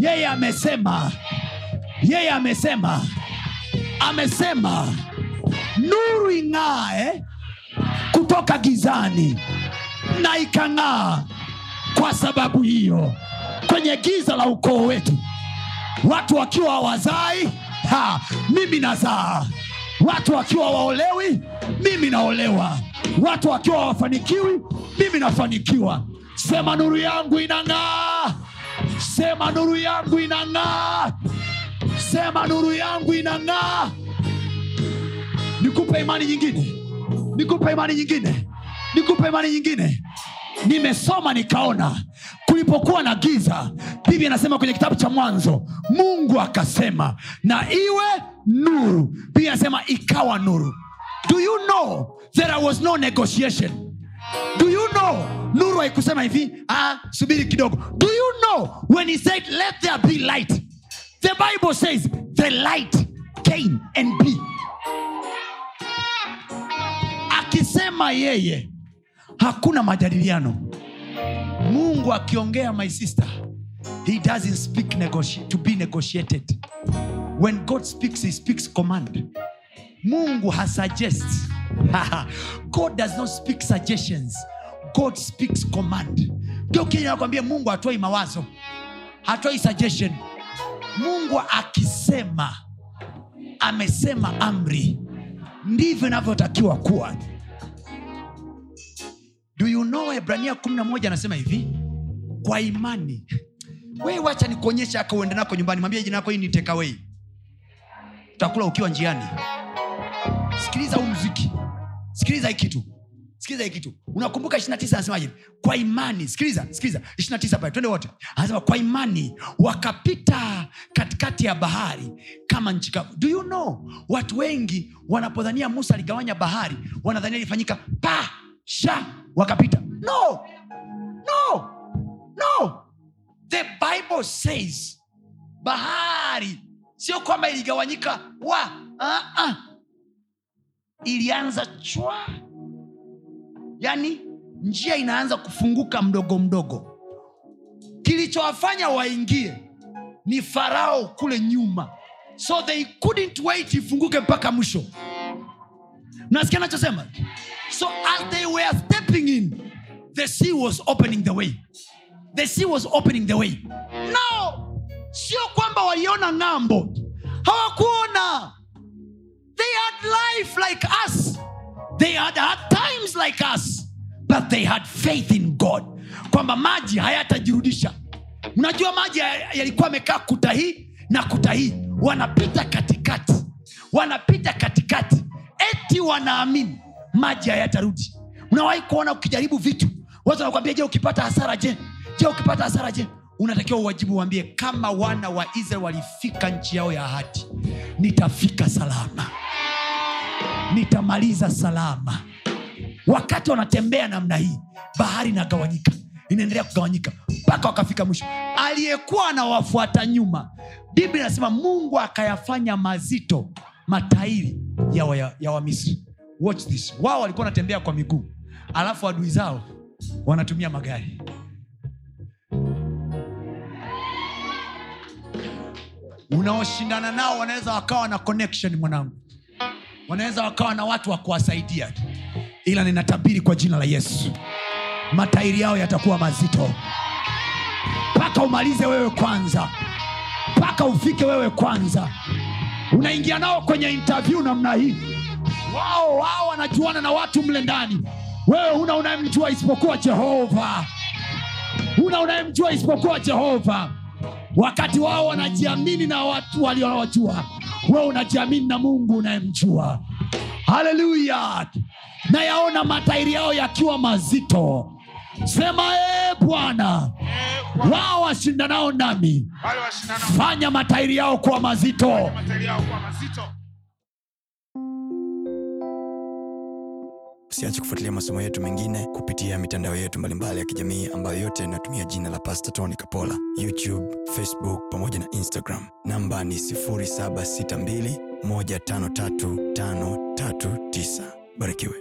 Yeye amesema. Yeye amesema. Amesema nuru ing'ae kutoka gizani na ikang'aa kwa sababu hiyo. Kwenye giza la ukoo wetu watu wakiwa wazai ha, mimi nazaa. Watu wakiwa waolewi mimi naolewa. Watu wakiwa wafanikiwi mimi nafanikiwa. Sema nuru yangu inang'aa. Sema nuru yangu inang'aa. Sema nuru yangu inang'aa nikupe imani nyingine. Nikupe imani nyingine. Nikupe imani nyingine. Nimesoma nikaona kulipokuwa na giza biblia anasema kwenye kitabu cha mwanzo mungu akasema na iwe nuru. Biblia anasema ikawa nuru. Do you know there was no negotiation? Do you know nuru haikusema hivi ah, subiri kidogo. Do you know when he said let there be light the bible says the light came and be akisema yeye hakuna majadiliano. Mungu akiongea my sister he doesn't speak negoti- to be negotiated. When god speaks he speaks command. Mungu hasuggest god does not speak suggestions. God speaks command. Ndio mungu hatoi mawazo. Hatoi suggestion. Mungu akisema amesema amri. Ndivyo inavyotakiwa kuwa do you know hebrania 11 anasema hivi? Kwa imani. We wacha nikuonyesha aka uende nako nyumbani. Mwambie jina yako hii ni tekawei utakula ukiwa njiani. Sikiliza huu mziki sikiliza hii kitu. Sikiliza hii kitu. Unakumbuka 29 anasemaje? Kwa imani. Sikiliza sikiliza. 29 pale. Twende wote. Anasema kwa imani wakapita katikati ya bahari kama nchi do you know? Watu wengi wanapodhania musa aligawanya bahari wanadhania ilifanyika pa sha wakapita. No! No! No! The bible says bahari sio kwamba iligawanyika wa uh-uh. ilianza chwa yaani njia inaanza kufunguka mdogo mdogo. Kilichowafanya waingie ni farao kule nyuma. So they couldn't wait ifunguke mpaka mwisho nasikia nachosema so as they were stepping in the sea was opening the way. The sea was opening the way. No sio kwamba waliona ng'ambo. Hawakuona. They had life like us. They had had times like us. But they had faith in god. Kwamba maji hayatajirudisha. Unajua maji yalikuwa amekaa kuta hii na kuta hii. Wanapita katikati. Wanapita katikati eti wanaamini maji hayatarudi. Unawahi kuona ukijaribu vitu watu wanakwambia je ukipata hasara je? Je ukipata hasara je? Unatakiwa uwajibu uambie kama wana wa israel walifika nchi yao ya ahadi nitafika salama. Nitamaliza salama. Wakati wanatembea namna hii bahari inagawanyika inaendelea kugawanyika mpaka wakafika mwisho. Aliyekuwa anawafuata nyuma biblia inasema mungu akayafanya mazito matairi ya, wa, wamisri this. Wao walikuwa wanatembea kwa miguu. Alafu adui zao wanatumia magari. Unaoshindana nao wanaweza wakawa na connection mwanangu. Wanaweza wakawa na watu wa kuwasaidia. Ila ninatabiri kwa jina la yesu matairi yao yatakuwa mazito. Mpaka umalize wewe kwanza. Mpaka ufike wewe kwanza unaingia nao kwenye interview namna hii. Wao wao wanajuana na watu mle ndani. Wewe huna unayemjua isipokuwa jehova. Huna unayemjua isipokuwa jehova. Wakati wao wanajiamini na watu waliowajua wewe unajiamini na mungu unayemjua. Haleluya nayaona matairi yao yakiwa mazito sema ee bwana wao washindanao nami. Fanya matairi yao kuwa mazito. Matairi yao kuwa mazito. Usiache kufuatilia masomo yetu mengine kupitia mitandao yetu mbalimbali ya kijamii ambayo yote inatumia jina la pasta tony kapola. Youtube facebook pamoja na instagram. Namba ni 762153539 barikiwe